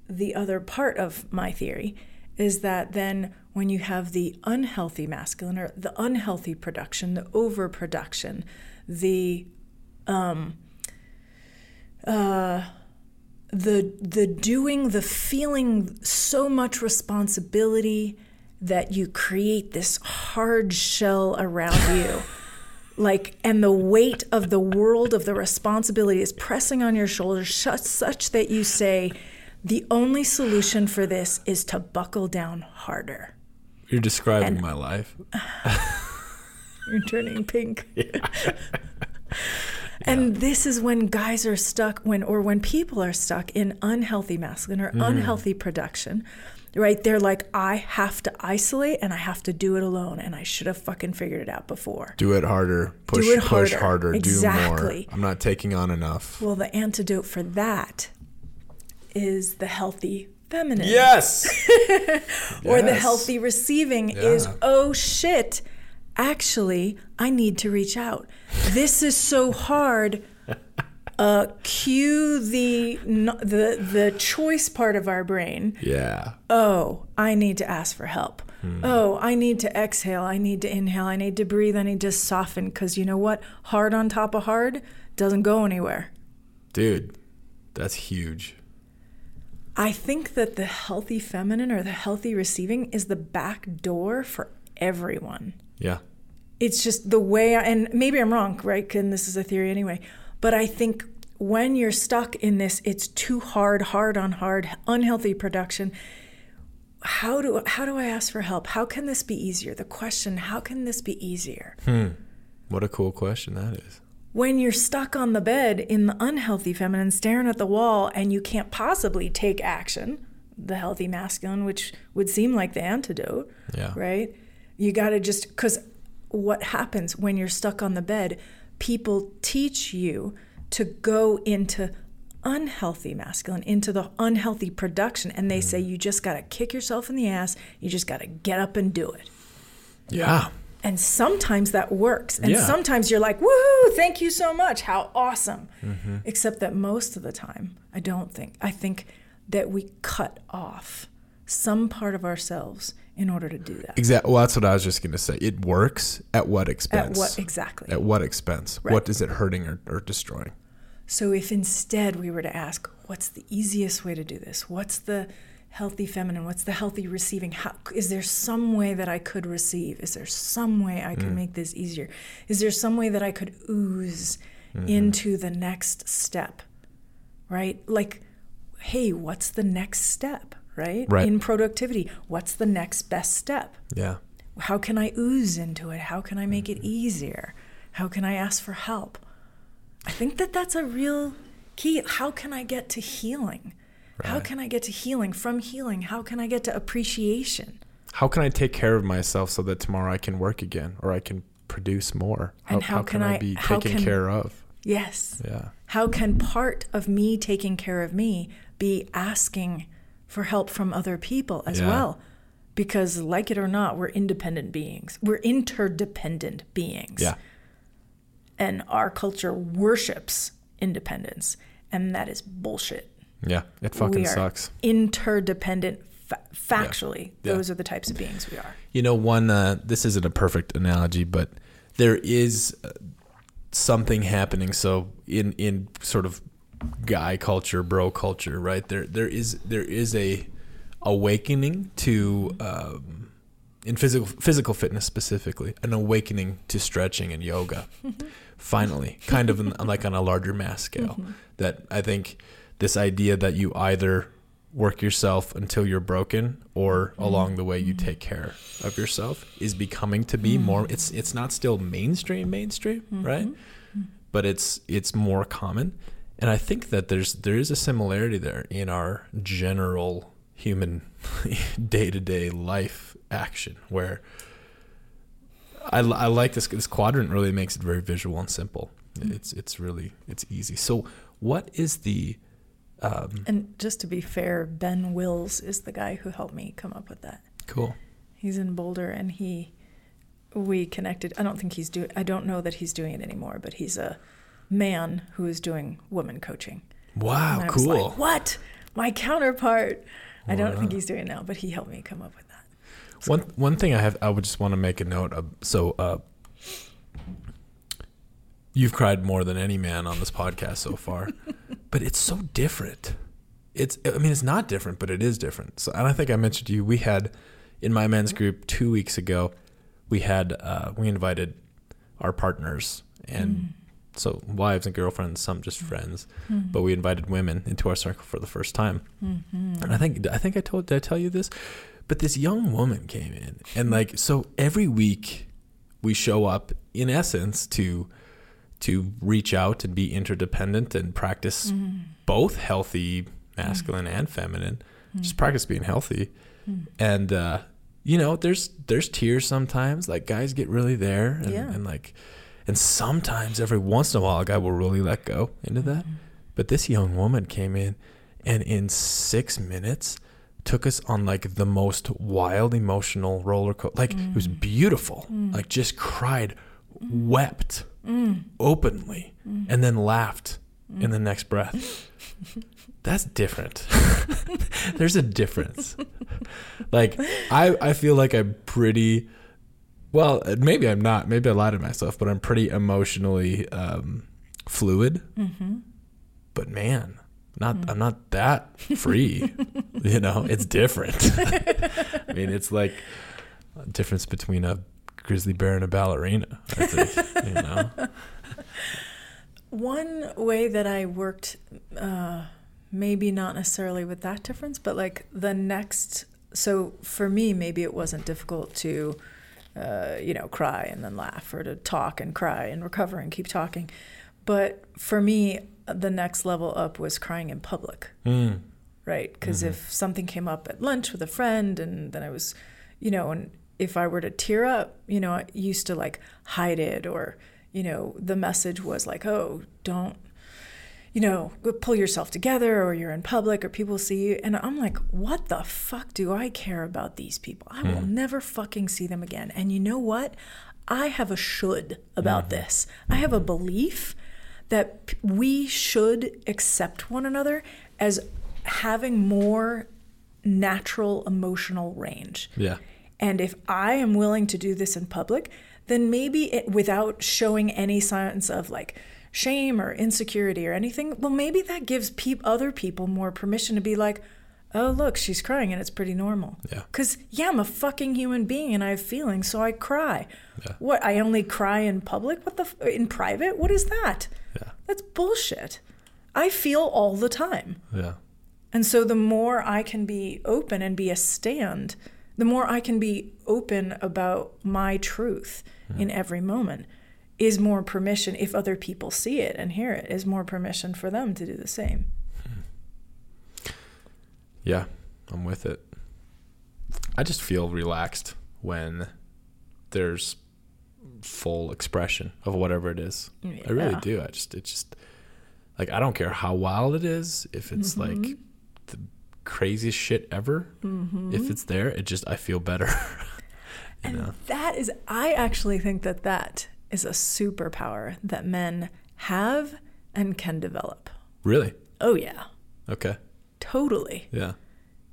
the other part of my theory is that then when you have the unhealthy masculine or the unhealthy production, the overproduction, the um, uh, the the doing, the feeling so much responsibility that you create this hard shell around you. Like and the weight of the world of the responsibility is pressing on your shoulders such, that you say the only solution for this is to buckle down harder. You're describing my life. you're turning pink. And this is when guys are stuck when or when people are stuck in unhealthy masculine or mm-hmm. unhealthy production right they're like i have to isolate and i have to do it alone and i should have fucking figured it out before Do it harder. Push it push harder. harder. Do Exactly. more. I'm not taking on enough. Well, the antidote for that is the healthy feminine. Yes. Or the healthy receiving is, oh shit, actually, I need to reach out. This is so hard. Uh, cue the the the choice part of our brain. Yeah. Oh, I need to ask for help. Hmm. Oh, I need to exhale. I need to inhale. I need to breathe. I need to soften. Because you know what? Hard on top of hard doesn't go anywhere. Dude, that's huge. I think that the healthy feminine or the healthy receiving is the back door for everyone. Yeah. It's just the way, I, and maybe I'm wrong, right? And this is a theory anyway. But I think when you're stuck in this, it's too hard, hard on hard, unhealthy production. How do how do I ask for help? How can this be easier? The question, how can this be easier? Hmm. What a cool question that is. when you're stuck on the bed in the unhealthy feminine staring at the wall and you can't possibly take action the healthy masculine which would seem like the antidote Yeah. right you got to just because what happens when you're stuck on the bed people teach you to go into unhealthy masculine into the unhealthy production and they say you just got to kick yourself in the ass you just got to get up and do it Yeah. and sometimes that works. And Yeah. sometimes you're like, woohoo, thank you so much. How awesome. Mm-hmm. Except that most of the time, I don't think. I think that we cut off some part of ourselves in order to do that. Exactly. Well, that's what I was just going to say. It works at what expense? At what exactly? At what expense? Right. What is it hurting or, or destroying? So if instead we were to ask, what's the easiest way to do this? What's the healthy feminine? What's the healthy receiving? How is there some way that I could receive? Is there some way I could mm. make this easier? Is there some way that I could ooze mm-hmm. into the next step? Right? Like, hey, what's the next step? Right? Right. In productivity, what's the next best step? Yeah. How can I ooze into it? How can I make it mm-hmm. easier? How can I ask for help? I think that that's a real key. How can I get to healing? How can I get to healing? From healing, how can I get to appreciation? How can I take care of myself so that tomorrow I can work again or I can produce more? And how can I- be taken can- care of? Yes. Yeah. How can part of me taking care of me be asking for help from other people as Yeah. well? Because, like it or not, we're independent beings, we're interdependent beings. Yeah. And our culture worships independence. And that is bullshit. Yeah. It fucking we are sucks. interdependent fa- factually Yeah. those are the types of beings we are You know, one, uh, this isn't a perfect analogy, but there is uh, something happening. So in, in sort of guy culture, bro culture, right? There, there is, there is a awakening to um, in physical physical fitness specifically, an awakening to stretching and yoga. Finally, kind of in, like on a larger mass scale. Mm-hmm. That I think this idea that you either work yourself until you're broken or mm-hmm. along the way you mm-hmm. take care of yourself is becoming to be more it's it's not still mainstream mainstream right? But it's it's more common and i think that there's there is a similarity there in our general human day-to-day life action where I, I like this this quadrant really makes it very visual and simple it's it's really it's easy so what is the um, And just to be fair, Ben Wills is the guy who helped me come up with that. cool He's in Boulder and he we connected. I don't think he's doing I don't know that he's doing it anymore, but he's a man who is doing woman coaching. wow and I was cool like, "What? My counterpart." I don't think he's doing it now, but he helped me come up with that. One one thing I have I would just want to make a note of so uh you've cried more than any man on this podcast so far. but it's so different. It's I mean it's not different, but it is different. So and I think I mentioned to you we had in my men's group 2 weeks ago we had uh we invited our partners and so wives and girlfriends, some just mm-hmm. friends, mm-hmm. but we invited women into our circle for the first time. Mm-hmm. And I think I think I told did I tell you this? But this young woman came in and like so every week we show up in essence to to reach out and be interdependent and practice both healthy masculine and feminine. Just practice being healthy. And uh you know, there's there's tears sometimes. Like guys get really there and, Yeah. and like and sometimes every once in a while a guy will really let go into that. Mm-hmm. But this young woman came in and in six minutes took us on like the most wild emotional roller coaster. Like it was mm. beautiful. Mm. Like just cried, mm. wept openly, and then laughed in the next breath. That's different. There's a difference. like I, I feel like I'm pretty well, maybe I'm not. Maybe I lied to myself, but I'm pretty emotionally um, fluid. But man, not I'm not that free. you know, it's different. I mean, it's like a difference between a grizzly bear and a ballerina. I think, you know. One way that I worked, uh, maybe not necessarily with that difference, but like the next. So for me, maybe it wasn't difficult to, uh, you know, cry and then laugh, or to talk and cry and recover and keep talking. But for me, the next level up was crying in public Mm. right? Because if something came up at lunch with a friend, and then I was, you know, and if I were to tear up, you know, I used to like hide it, or you know, the message was like, oh, don't, you know, pull yourself together, or you're in public, or people see you, and I'm like, what the fuck do I care about these people? I will hmm. never fucking see them again. And you know what? I have a should about hmm. this. I have a belief that p- we should accept one another as having more natural emotional range. Yeah. And if I am willing to do this in public, then maybe it, without showing any signs of like shame or insecurity or anything, well, maybe that gives peop other people more permission to be like, oh, look, she's crying and it's pretty normal. Yeah. Because, yeah, I'm a fucking human being and I have feelings, so I cry. Yeah. What, I only cry in public? What the, f- uh, in private? What is that? Yeah. That's bullshit. I feel all the time. Yeah. And so the more I can be open and be a stand, the more I can be open about my truth in every moment is more permission if other people see it and hear it is more permission for them to do the same. Yeah, I'm with it. I just feel relaxed when there's full expression of whatever it is. I really do. I just it just like I don't care how wild it is, if it's mm-hmm. like the craziest shit ever. Mm-hmm. If it's there, it just I feel better. And know. that is I actually think that that is a superpower that men have and can develop. Really? Oh yeah, Okay. totally. Yeah.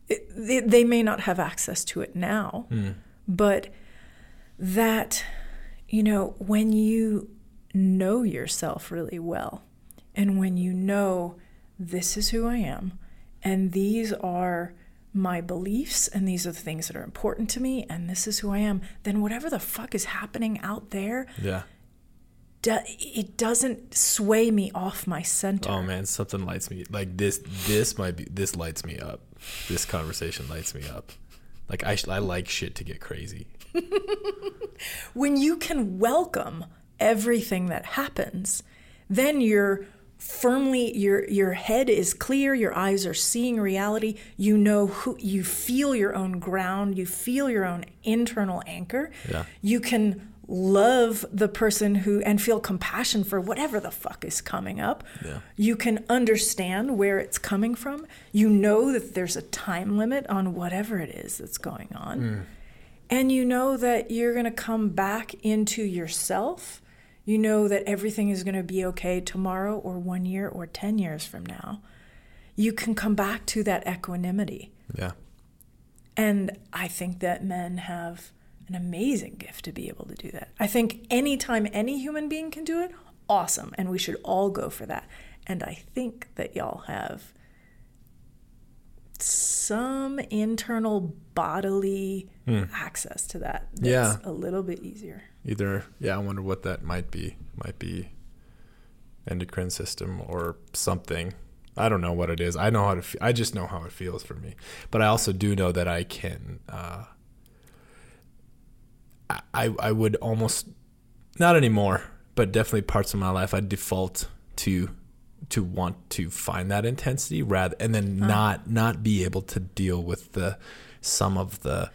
it, they, they may not have access to it now, hmm. but that, you know, when you know yourself really well, and when you know this is who I am, and these are my beliefs and these are the things that are important to me and this is who I am, then whatever the fuck is happening out there, Yeah. do, it doesn't sway me off my center. Oh man, something lights me like this. This might be. This lights me up. This conversation lights me up. Like I, I like shit to get crazy. when you can welcome everything that happens, then you're firmly your your head is clear, your eyes are seeing reality, you know who you feel your own ground, you feel your own internal anchor. Yeah. You can love the person who and feel compassion for whatever the fuck is coming up. Yeah. You can understand where it's coming from. You know that there's a time limit on whatever it is that's going on. Mm. And you know that you're going to come back into yourself. You know that everything is going to be okay tomorrow or one year or 10 years from now. You can come back to that equanimity. Yeah. And I think that men have an amazing gift to be able to do that. I think anytime any human being can do it, awesome. And we should all go for that. And I think that y'all have some internal bodily hmm. access to that. That's Yeah. a little bit easier. Either. Yeah. I wonder what that might be. Might be endocrine system or something. I don't know what it is. I know how to. Fe- I just know how it feels for me. But I also do know that I can. Uh, I I would almost not anymore, but definitely parts of my life I default to to want to find that intensity rather and then not not be able to deal with the some of the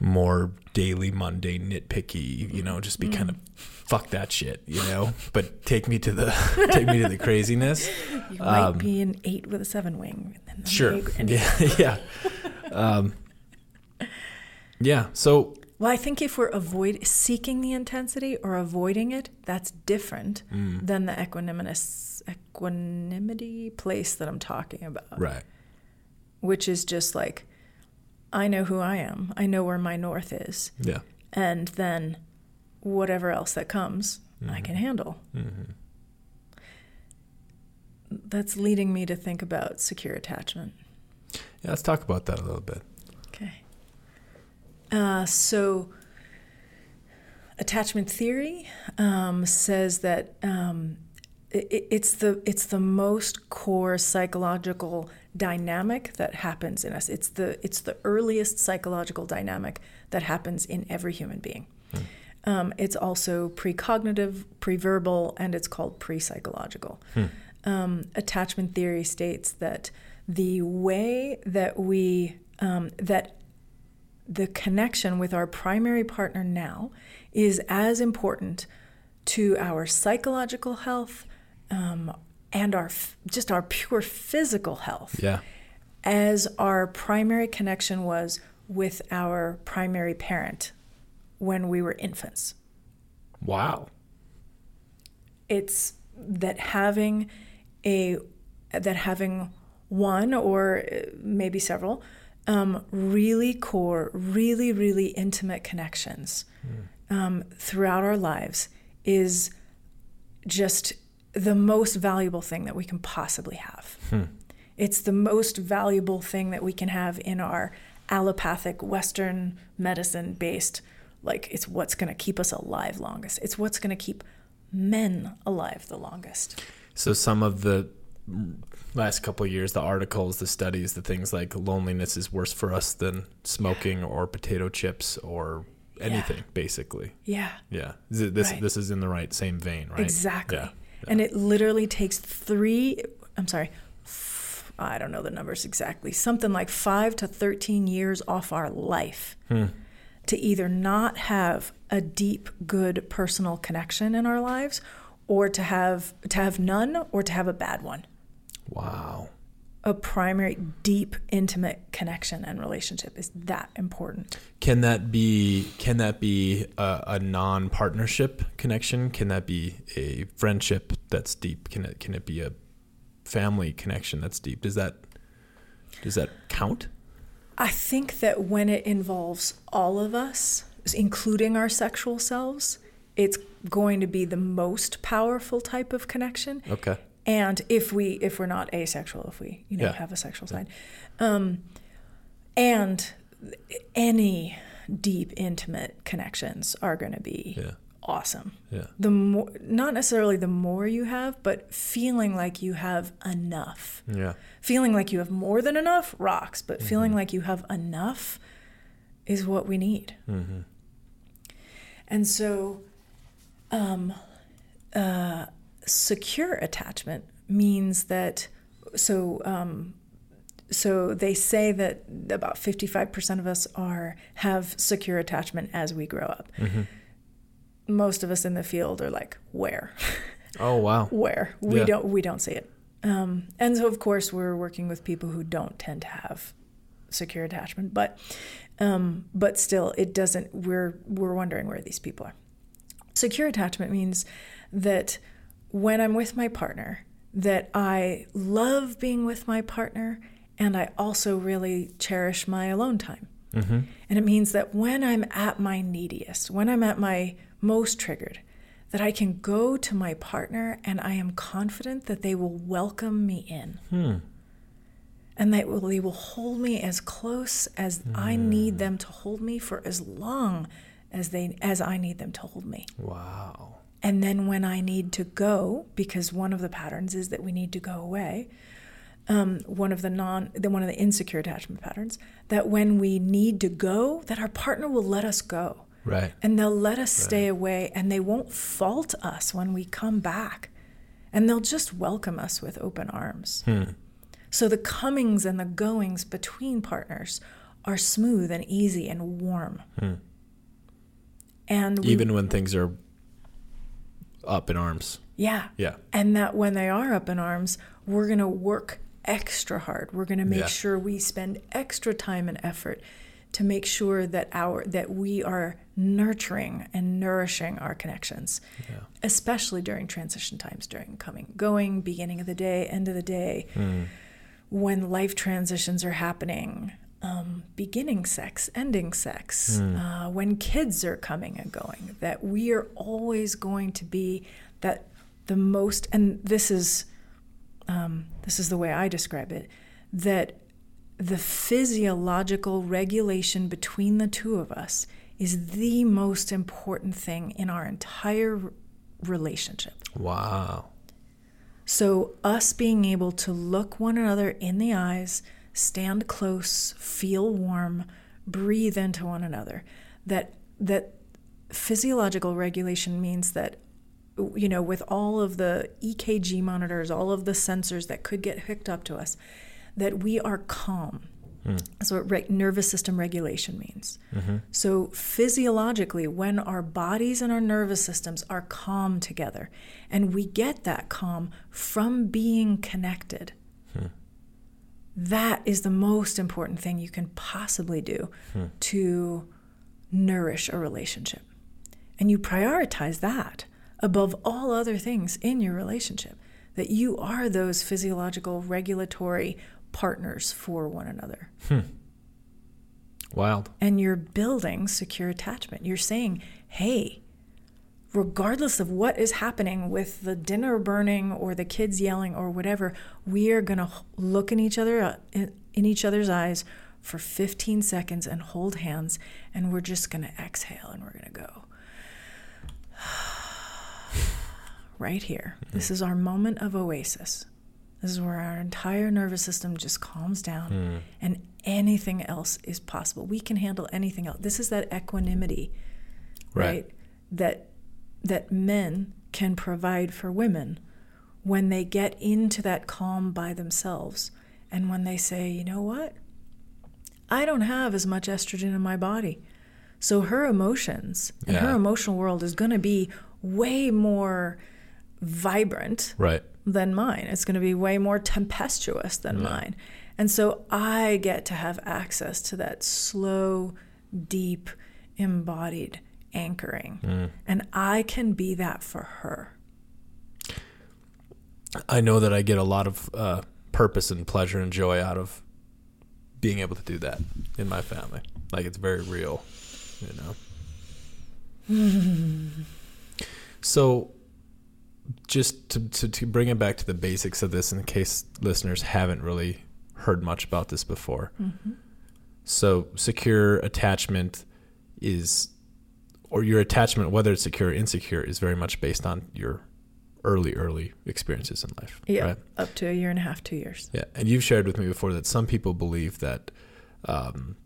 more daily mundane nitpicky you know just be kind of fuck that shit you know? But take me to the take me to the craziness. You might be an eight with a seven wing. And then the sure. yeah yeah. Um yeah so Well, I think if we're avoid seeking the intensity or avoiding it, that's different Mm. than the equanimous equanimity place that I'm talking about, right. Which is just like I know who I am. I know where my north is, yeah and then whatever else that comes, I can handle. Mm-hmm. That's leading me to think about secure attachment. yeah let's talk about that a little bit Okay. Uh, so, attachment theory um, says that um, it's the it's the most core psychological dynamic that happens in us. It's the it's the earliest psychological dynamic that happens in every human being. Um, it's also precognitive, preverbal, and it's called pre-psychological. Um, attachment theory states that the way that we um, that the connection with our primary partner now is as important to our psychological health um, and our f- just our pure physical health. Yeah. As our primary connection was with our primary parent when we were infants. wow. It's that having a that having one or uh, maybe several um, really core, really really intimate connections um, throughout our lives is just the most valuable thing that we can possibly have. Hmm. It's the most valuable thing that we can have in our allopathic Western medicine based, like, it's what's going to keep us alive longest. It's what's going to keep men alive the longest. So some of the last couple of years, the articles, the studies, the things like loneliness is worse for us than smoking or potato chips or anything, basically. Yeah, Yeah, Is this Right. this is in the right same vein, right? exactly. Yeah. And it literally takes three, I'm sorry, f- I don't know the numbers exactly, something like five to 13 years off our life hmm. to either not have a deep, good personal connection in our lives or to have to have none or to have a bad one. Wow. A primary, deep, intimate connection and relationship is that important. Can that be can that be a, a non-partnership connection? Can that be a friendship that's deep? Can it can it be a family connection that's deep? Does that does that count? I think that when it involves all of us, including our sexual selves, it's going to be the most powerful type of connection. Okay. And if we if we're not asexual if we you know Yeah. have a sexual side um and any deep intimate connections are going to be Yeah. awesome Yeah. the more not necessarily the more you have but feeling like you have enough Yeah. feeling like you have more than enough rocks but Mm-hmm. feeling like you have enough is what we need Mm-hmm. and so um, uh, secure attachment means that so um, so they say that about 55% of us are have secure attachment as we grow up Mm-hmm. most of us in the field are like where Oh wow. where we Yeah. don't we don't see it um, and so of course we're working with people who don't tend to have secure attachment but um, but still it doesn't we're we're wondering where these people are secure attachment means that when i'm with my partner that i love being with my partner and i also really cherish my alone time Mm-hmm. and it means that when I'm at my neediest, when I'm at my most triggered, that I can go to my partner and I am confident that they will welcome me in. Hmm. And that will, they will hold me as close as I need them to hold me for as long as they as I need them to hold me. Wow. And then when I need to go, because one of the patterns is that we need to go away, um, one of the non, the one of the insecure attachment patterns, that when we need to go, that our partner will let us go, Right. and they'll let us stay away, and they won't fault us when we come back, and they'll just welcome us with open arms. Hmm. So the comings and the goings between partners are smooth and easy and warm. Hmm. And we, Even when things are up in arms. yeah, Yeah. and that when they are up in arms, we're going to work extra hard. We're going to make Yeah. sure we spend extra time and effort to make sure that our that we are nurturing and nourishing our connections, Yeah. especially during transition times, during coming, going, beginning of the day, end of the day, hmm. when life transitions are happening. Um, beginning sex, ending sex, uh, when kids are coming and going, that we are always going to be that the most, and this is um, this is the way I describe it, that the physiological regulation between the two of us is the most important thing in our entire relationship. Wow. So, us being able to look one another in the eyes, stand close, feel warm, breathe into one another, that that physiological regulation means that you know with all of the EKG monitors, all of the sensors that could get hooked up to us, that we are calm. Hmm. That's what re- nervous system regulation means. Mm-hmm. So, physiologically, when our bodies and our nervous systems are calm together, and we get that calm from being connected, hmm. That is the most important thing you can possibly do hmm. to nourish a relationship. And you prioritize that above all other things in your relationship, that you are those physiological regulatory partners for one another hmm. Wild. and you're building secure attachment. You're saying, hey, regardless of what is happening with the dinner burning or the kids yelling or whatever, we are going to look in each other uh, in, each other's eyes for 15 seconds and hold hands and we're just going to exhale and we're going to go right here. This is our moment of oasis. This is where our entire nervous system just calms down and anything else is possible. We can handle anything else. This is that equanimity, Right. right? That that men can provide for women when they get into that calm by themselves and when they say, "You know what? I don't have as much estrogen in my body." So her emotions and her emotional world is going to be way more vibrant Right. than mine. It's going to be way more tempestuous than mine. And so I get to have access to that slow, deep, embodied anchoring. And I can be that for her. I know that I get a lot of uh, purpose and pleasure and joy out of being able to do that in my family. Like it's very real, you know. so just to, to to bring it back to the basics of this, in case listeners haven't really heard much about this before. Mm-hmm. So secure attachment is, or your attachment, whether it's secure or insecure, is very much based on your early, early experiences in life. Yeah, Right? up to a year and a half, two years. Yeah. And you've shared with me before that some people believe that um,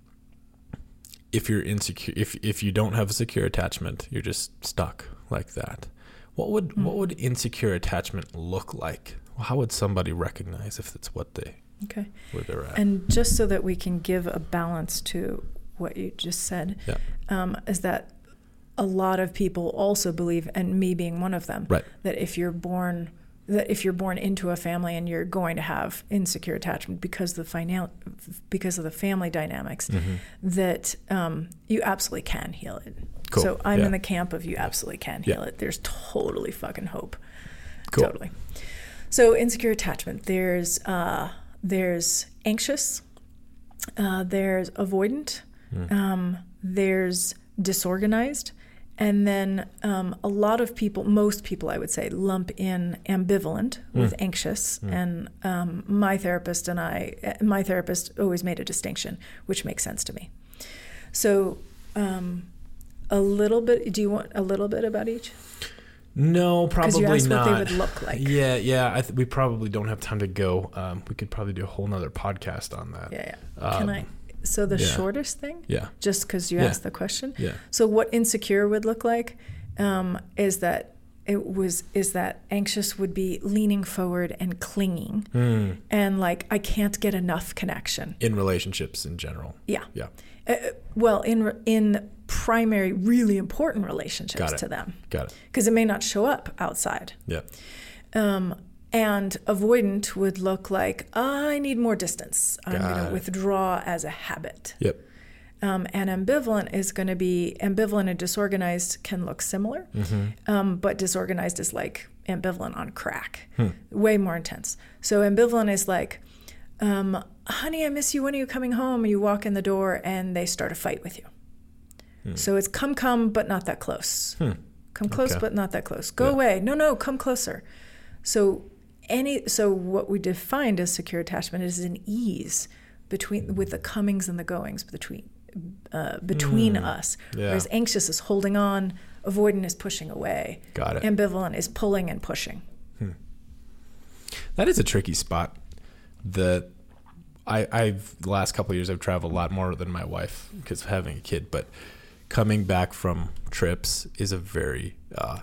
if you're insecure, if, if you don't have a secure attachment, you're just stuck like that. What would what Mhm. would insecure attachment look like? How would somebody recognize if it's what they Okay. where they're at? And just so that we can give a balance to what you just said, Yeah. um, is that a lot of people also believe, and me being one of them, Right. that if you're born that if you're born into a family and you're going to have insecure attachment because the finan- because of the family dynamics, Mhm. that um, you absolutely can heal it. Cool. So I'm Yeah. in the camp of you absolutely can Yeah. heal it. There's totally fucking hope. Cool. Totally. So insecure attachment. There's uh, there's anxious. Uh, there's avoidant. Mm. Um, there's disorganized. And then um, a lot of people, most people, I would say, lump in ambivalent with Mm. anxious. Mm. And um, my therapist and I, eh, my therapist always made a distinction, which makes sense to me. So, um, a little bit. Do you want a little bit about each? No, Because probably you asked not. what they would look like. Yeah, yeah. I th- we probably don't have time to go. Um, we could probably do a whole nother podcast on that. Yeah, yeah. Can Um, I? So the yeah. shortest thing, Yeah, just because you Yeah. asked the question. yeah. So what insecure would look like um, is that it was is that anxious would be leaning forward and clinging Hmm. and like I can't get enough connection. In relationships in general. Yeah. Yeah. Uh, well, in in primary, really important relationships to them, Got it. because it may not show up outside. Yeah. Um, and avoidant would look like I need more distance. I'm going to withdraw as a habit. Yep. Um, and ambivalent is going to be ambivalent and disorganized can look similar, Mm-hmm. um, but disorganized is like ambivalent on crack, Hmm. way more intense. So ambivalent is like, um, honey, I miss you. When are you coming home? You walk in the door and they start a fight with you. Hmm. So it's come, come, but not that close. Hmm. Come close, Okay. but not that close. Go Yeah. away. No, no, come closer. So any so what we defined as secure attachment is an ease between with the comings and the goings between uh, between Mm. us. Yeah. Whereas anxious is holding on, avoidant is pushing away, Got it. ambivalent is pulling and pushing. That is a tricky spot. The I I've the last couple of years I've traveled a lot more than my wife because of having a kid, but coming back from trips is a very uh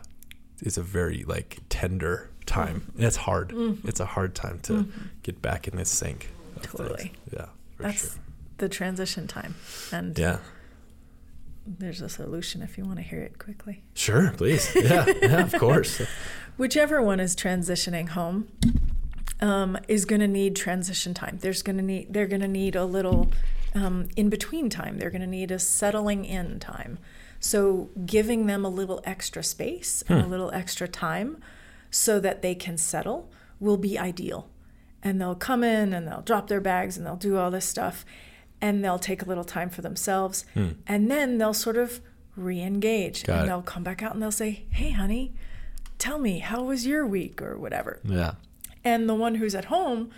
is a very like tender time. And it's hard. Mhm. It's a hard time to Mhm. get back in this sync. of things. Totally. Yeah. That's sure. the transition time. And Yeah. there's a solution if you want to hear it quickly. Sure, please. Yeah, yeah, of course. Whichever one is transitioning home um, is going to need transition time. There's going to need they're going to need a little um, in between time. They're going to need a settling in time. So giving them a little extra space and a Hmm. little extra time so that they can settle will be ideal. And they'll come in and they'll drop their bags and they'll do all this stuff and they'll take a little time for themselves Hmm. and then they'll sort of re-engage and it. they'll come back out and they'll say, "Hey, honey, tell me how was your week or whatever." Yeah. And the one who's at home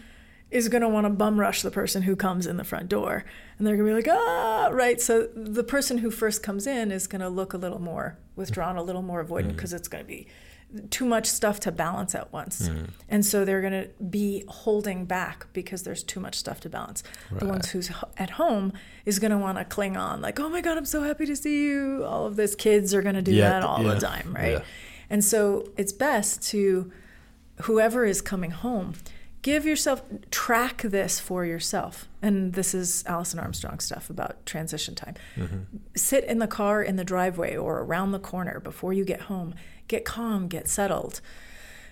is going to want to bum rush the person who comes in the front door. And they're going to be like, ah, right. So the person who first comes in is going to look a little more withdrawn, a little more avoidant Mm. because it's going to be too much stuff to balance at once. Mm. And so they're going to be holding back because there's too much stuff to balance. The ones who's at home is going to want to cling on, like, oh my God, I'm so happy to see you. All of this kids are going to do Yeah, that all yeah, the time, right? yeah. And so it's best to, whoever is coming home, give yourself, track this for yourself. And this is Alison Armstrong stuff about transition time. Mhm. Sit in the car in the driveway or around the corner before you get home. Get calm, get settled.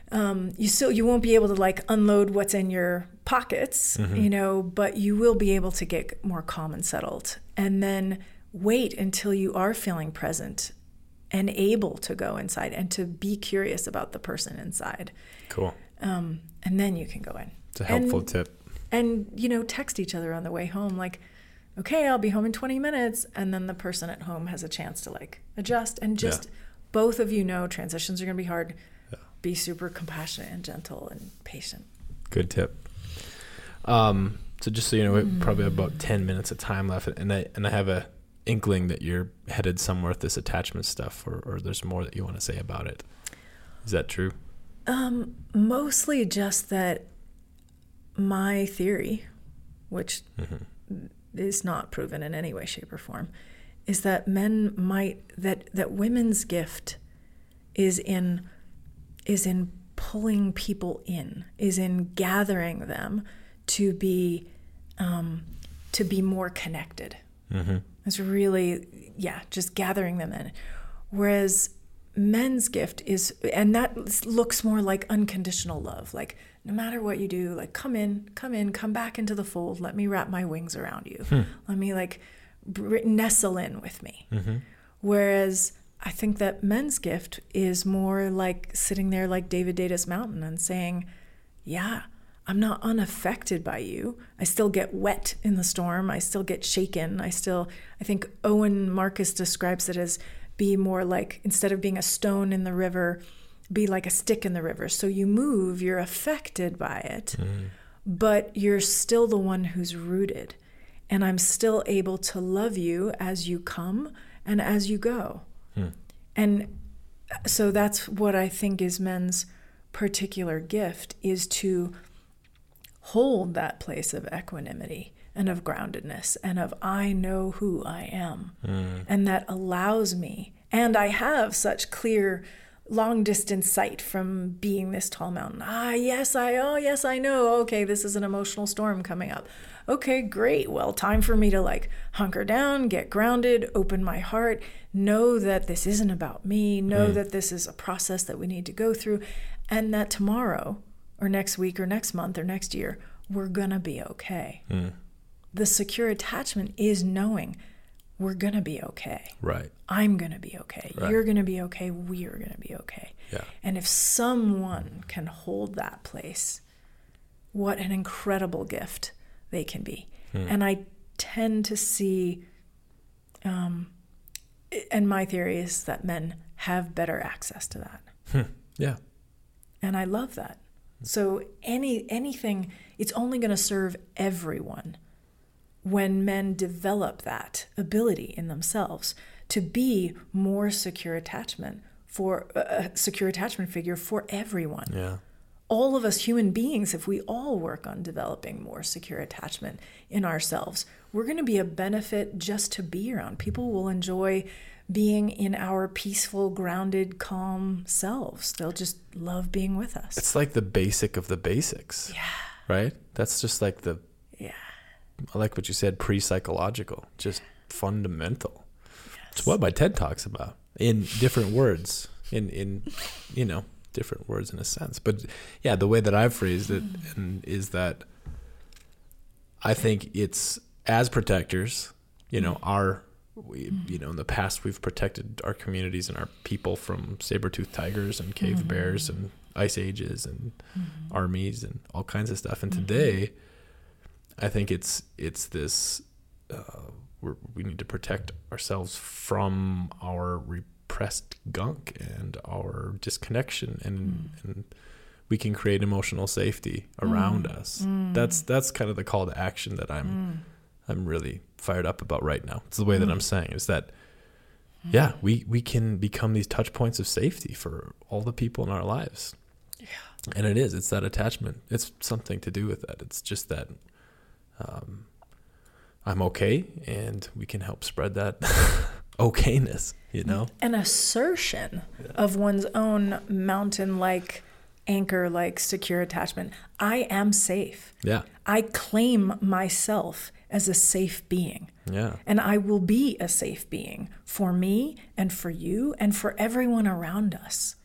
Um, you still you won't be able to like unload what's in your pockets, Mhm. you know, but you will be able to get more calm and settled. And then wait until you are feeling present and able to go inside and to be curious about the person inside. Cool. Um, and then you can go in. It's a helpful And- tip. And, you know, text each other on the way home, like, okay, I'll be home in 20 minutes. And then the person at home has a chance to like adjust and just both of you know transitions are going to be hard. Yeah. be super compassionate and gentle and patient. Good tip. Um, so just so you know, we probably have about ten minutes of time left, and I and I have a inkling that you're headed somewhere with this attachment stuff, or, or there's more that you want to say about it. Is that true? Um, mostly just that my theory, which is not proven in any way, shape, or form, is that men might that that women's gift is in is in pulling people in, is in gathering them to be um, to be more connected. Mm-hmm. It's really, yeah, just gathering them in. Whereas men's gift is, and that looks more like unconditional love. Like, no matter what you do, like, come in, come in, come back into the fold. Let me wrap my wings around you. Let me, like, nestle in with me. Mm-hmm. Whereas I think that men's gift is more like sitting there like David Deida's Mountain and saying, yeah, I'm not unaffected by you. I still get wet in the storm. I still get shaken. I still, I think Owen Marcus describes it as be more like, instead of being a stone in the river, be like a stick in the river. So you move, you're affected by it, mm-hmm. but you're still the one who's rooted. And I'm still able to love you as you come and as you go. Hmm. And uh, so that's what I think is men's particular gift is to hold that place of equanimity and of groundedness and of I know who I am. Hmm. And that allows me, and I have such clear long distance sight from being this tall mountain. Ah, yes, I, oh, yes, I know. Okay, this is an emotional storm coming up. Okay, great. Well, time for me to like hunker down, get grounded, open my heart, know that this isn't about me, know that this is a process that we need to go through, and that tomorrow or next week or next month or next year, we're going to be okay. The secure attachment is knowing we're going to be okay. Right. I'm going to be okay. Right. You're going to be okay. We're going to be okay. Yeah. And if someone can hold that place, what an incredible gift they can be. And I tend to see, um, and my theory is that men have better access to that. Yeah. And I love that. So any anything, it's only going to serve everyone when men develop that ability in themselves to be more secure attachment for a secure attachment figure for everyone. Yeah. All of us human beings, if we all work on developing more secure attachment in ourselves, we're going to be a benefit just to be around. People will enjoy being in our peaceful, grounded, calm selves. They'll just love being with us. It's like the basic of the basics. Yeah. Right? That's just like the. I like what you said, pre psychological, just fundamental. It's what my TED talks about in different words, in in you know different words in a sense. But yeah, the way that I've phrased it mm. and is that I think it's as protectors, you know, mm. our we mm. you know in the past we've protected our communities and our people from saber-toothed tigers and cave bears mm-hmm. and ice ages and mm-hmm. armies and all kinds of stuff. And mm-hmm. today, I think it's it's this uh, we're, we need to protect ourselves from our repressed gunk and our disconnection, and hmm. and we can create emotional safety hmm. around us. Hmm. That's that's kind of the call to action that I'm I'm really fired up about right now. It's the way that I'm saying is that yeah, we we can become these touch points of safety for all the people in our lives. Yeah. And it is. It's that attachment. It's something to do with that. It's just that um, I'm okay, and we can help spread that okayness. You know. An assertion of one's own mountain like anchor like secure attachment. I am safe. Yeah. I claim myself as a safe being. Yeah. And I will be a safe being for me and for you and for everyone around us.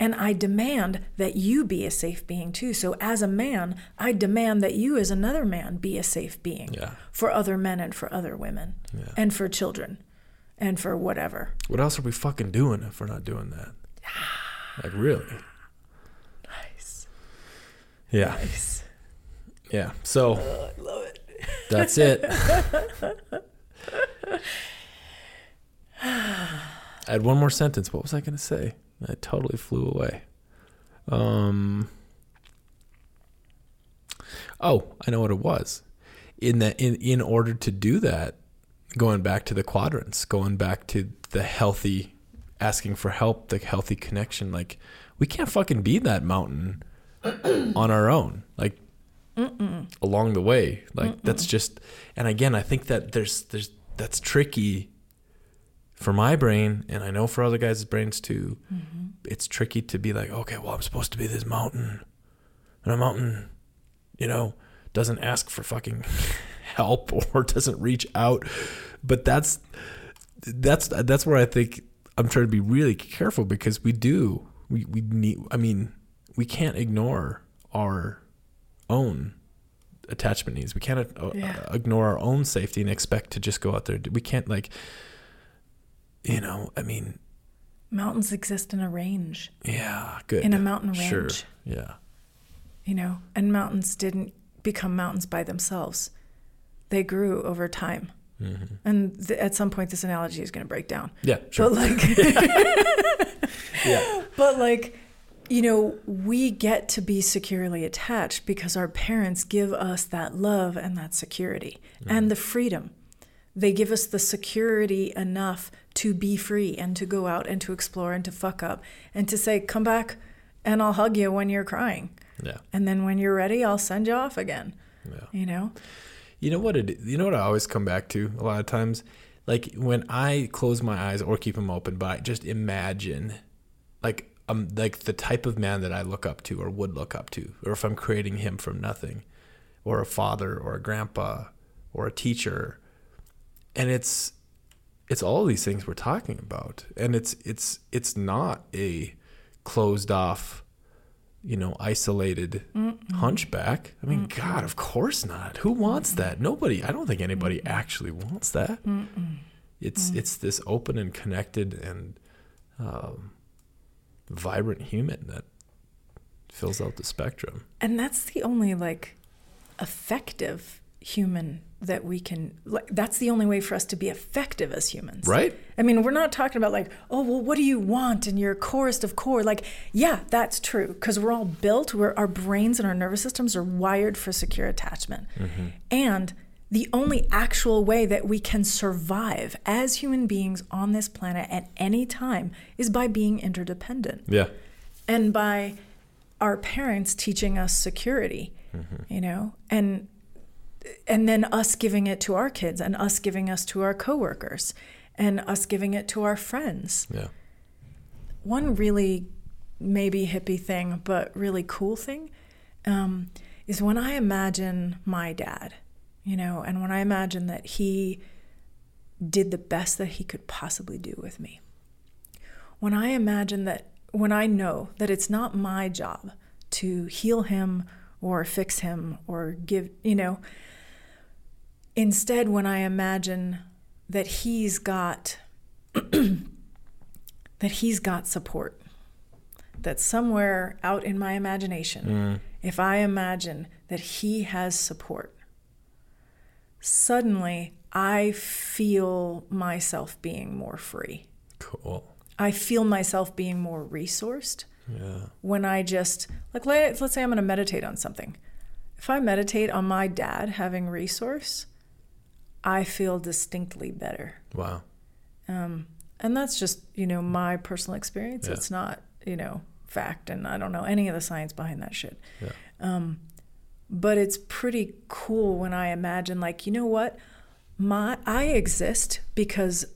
And I demand that you be a safe being too. So, as a man, I demand that you, as another man, be a safe being Yeah. for other men and for other women Yeah. and for children and for whatever. What else are we fucking doing if we're not doing that? Like really? Nice. Yeah. Nice. Yeah. So I love it. that's it. I had one more sentence. What was I going to say? I totally flew away. Um. Oh, I know what it was. In that, in in order to do that, going back to the quadrants, going back to the healthy, asking for help, the healthy connection. Like we can't fucking be that mountain on our own. Like Mm-mm. along the way, like Mm-mm. that's just. And again, I think that there's there's that's tricky for my brain, and I know for other guys' brains too. Mm-hmm. It's tricky to be like, okay, well, I'm supposed to be this mountain, and a mountain, you know, doesn't ask for fucking help or doesn't reach out. But that's that's that's where I think I'm trying to be really careful because we do we we need. I mean, we can't ignore our own attachment needs. We can't uh, yeah. ignore our own safety and expect to just go out there. We can't like, you know. I mean, mountains exist in a range. Yeah, good. In a mountain range. Sure. Yeah. You know, and mountains didn't become mountains by themselves. They grew over time. Mm-hmm. And th- at some point, this analogy is going to break down. Yeah, sure. But like, yeah. But like, you know, we get to be securely attached because our parents give us that love and that security mm-hmm. and the freedom. They give us the security enough to be free and to go out and to explore and to fuck up and to say, come back and I'll hug you when you're crying. Yeah. And then when you're ready, I'll send you off again. Yeah. You know? You know what it you know what I always come back to a lot of times? Like when I close my eyes or keep them open, but I just imagine like um like the type of man that I look up to or would look up to, or if I'm creating him from nothing, or a father or a grandpa or a teacher. And it's it's all these things we're talking about. And it's it's it's not a closed off you know, isolated Mm-mm. hunchback. I mean, Mm-mm. God, of course not. Who wants that? Nobody. I don't think anybody actually wants that. It's mm. it's this open and connected and um, vibrant human that fills out the spectrum. And that's the only like effective human that we can like that's the only way for us to be effective as humans. Right. I mean we're not talking about like oh well what do you want in your corest of core? Like yeah that's true because we're all built where our brains and our nervous systems are wired for secure attachment. Mm-hmm. and the only actual way that we can survive as human beings on this planet at any time is by being interdependent. Yeah. And by our parents teaching us security mm-hmm. you know? And and then us giving it to our kids and us giving us to our coworkers and us giving it to our friends. Yeah. One really maybe hippie thing, but really cool thing um, is when I imagine my dad, you know, and when I imagine that he did the best that he could possibly do with me. When I imagine that, when I know that it's not my job to heal him or fix him or give, you know, Instead, when I imagine that he's got that he's got support, that somewhere out in my imagination, mm. if I imagine that he has support, suddenly I feel myself being more free. Cool. I feel myself being more resourced. Yeah. When I just like let's say I'm going to meditate on something. If I meditate on my dad having resource, I feel distinctly better. Wow. Um, and that's just, you know, my personal experience. Yeah. It's not, you know, fact, and I don't know any of the science behind that shit. Yeah. Um, but it's pretty cool when I imagine, like, you know what? My I exist because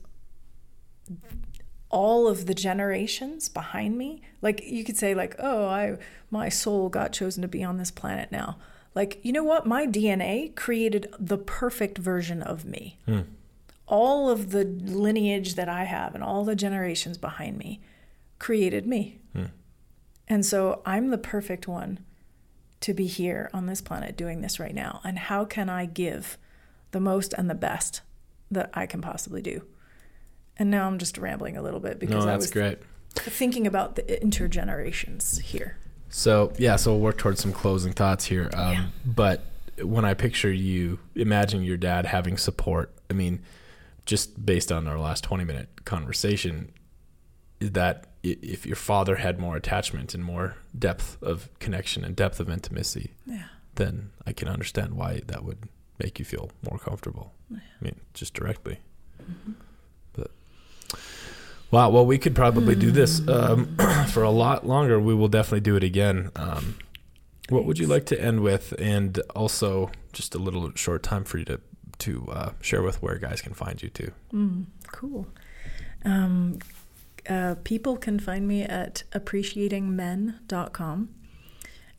all of the generations behind me, like you could say, like, oh, I my soul got chosen to be on this planet now. Like, you know what? My DNA created the perfect version of me. Hmm. All of the lineage that I have and all the generations behind me created me. Hmm. And so I'm the perfect one to be here on this planet doing this right now. And how can I give the most and the best that I can possibly do? And now I'm just rambling a little bit because no, I was great. thinking about the intergenerations here. So yeah, so we'll work towards some closing thoughts here. Um, yeah. But when I picture you, imagine your dad having support. I mean, just based on our last twenty minute conversation, that if your father had more attachment and more depth of connection and depth of intimacy, Yeah. then I can understand why that would make you feel more comfortable. Yeah. I mean, just directly. Mhm. Wow, well, we could probably do this um, for a lot longer. We will definitely do it again. Um, what would you like to end with? And also, just a little short time for you to to uh, share with where guys can find you too. Mm, cool. Um, uh, people can find me at appreciatingmen.com.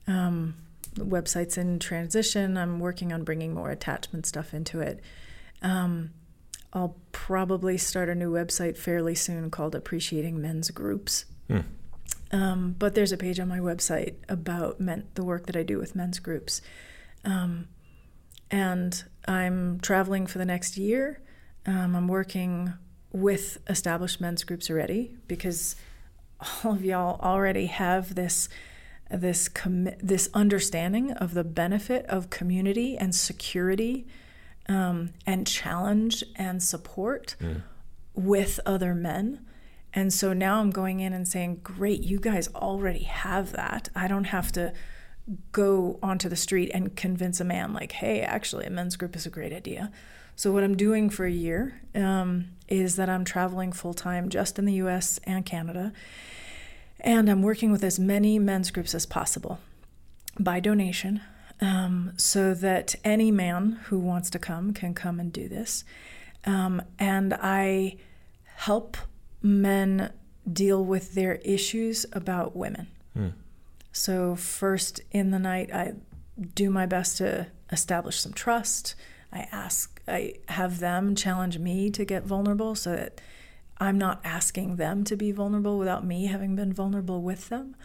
Um, the website's in transition. I'm working on bringing more attachment stuff into it. Um, I'll probably start a new website fairly soon called Appreciating Men's Groups. Hmm. Um, but there's a page on my website about men, the work that I do with men's groups. Um, and I'm traveling for the next year. Um, I'm working with established men's groups already because all of y'all already have this this this understanding of the benefit of community and security um, and challenge and support with other men. And so now I'm going in and saying, Great, you guys already have that. I don't have to go onto the street and convince a man, like, hey, actually, a men's group is a great idea. So, what I'm doing for a year um, is that I'm traveling full time just in the US and Canada. And I'm working with as many men's groups as possible by donation um, so that any man who wants to come can come and do this. Um, and I help men deal with their issues about women. Hmm. So, first in the night, I do my best to establish some trust. I ask, I have them challenge me to get vulnerable so that I'm not asking them to be vulnerable without me having been vulnerable with them.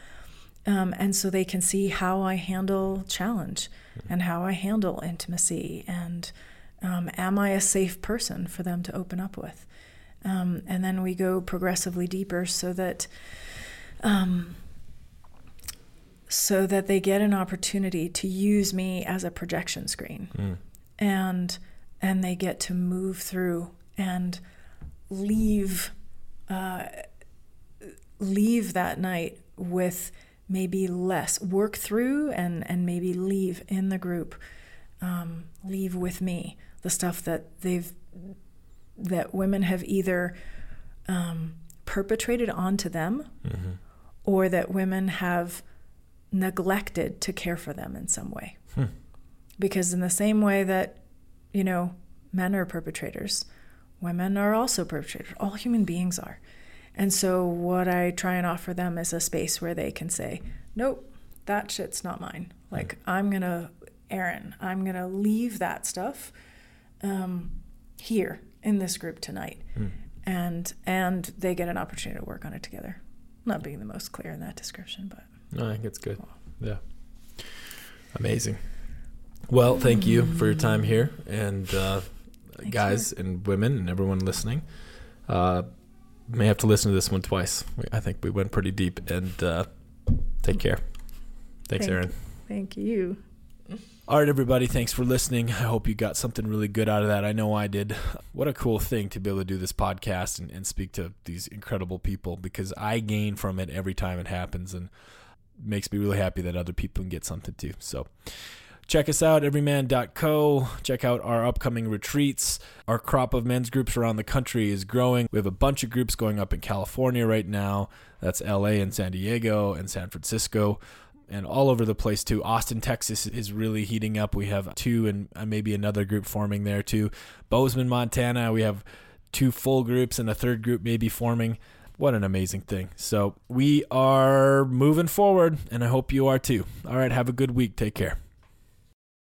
Um, and so they can see how I handle challenge and how I handle intimacy and um, am I a safe person for them to open up with? Um, and then we go progressively deeper so that um, so that they get an opportunity to use me as a projection screen Mm. and and they get to move through and leave uh, leave that night with maybe less work through and and maybe leave in the group um, leave with me the stuff that they've that women have either um, perpetrated onto them Mm-hmm. or that women have neglected to care for them in some way. Hmm. Because, in the same way that, you know, men are perpetrators, women are also perpetrators. All human beings are. And so, what I try and offer them is a space where they can say, nope, that shit's not mine. Like, I'm going to, Erin, I'm going to leave that stuff um, here in this group tonight. Mm. And, and they get an opportunity to work on it together. Not being the most clear in that description, but. No, I think it's good. Yeah. Amazing. Well, thank you for your time here. And uh, guys and women and everyone listening, uh, may have to listen to this one twice. We- I think we went pretty deep. And uh, take care. Thanks, Thank- Erin. Thank you. All right, everybody. Thanks for listening. I hope you got something really good out of that. I know I did. What a cool thing to be able to do this podcast and, and speak to these incredible people because I gain from it every time it happens and makes me really happy that other people can get something too. So check us out, evryman.co. Check out our upcoming retreats. Our crop of men's groups around the country is growing. We have a bunch of groups going up in California right now. That's LA and San Diego and San Francisco and all over the place too. Austin, Texas is really heating up. We have two and uh, maybe another group forming there too. Bozeman, Montana, we have two full groups and a third group maybe forming. What an amazing thing. So we are moving forward, and I hope you are too. All right, have a good week. Take care.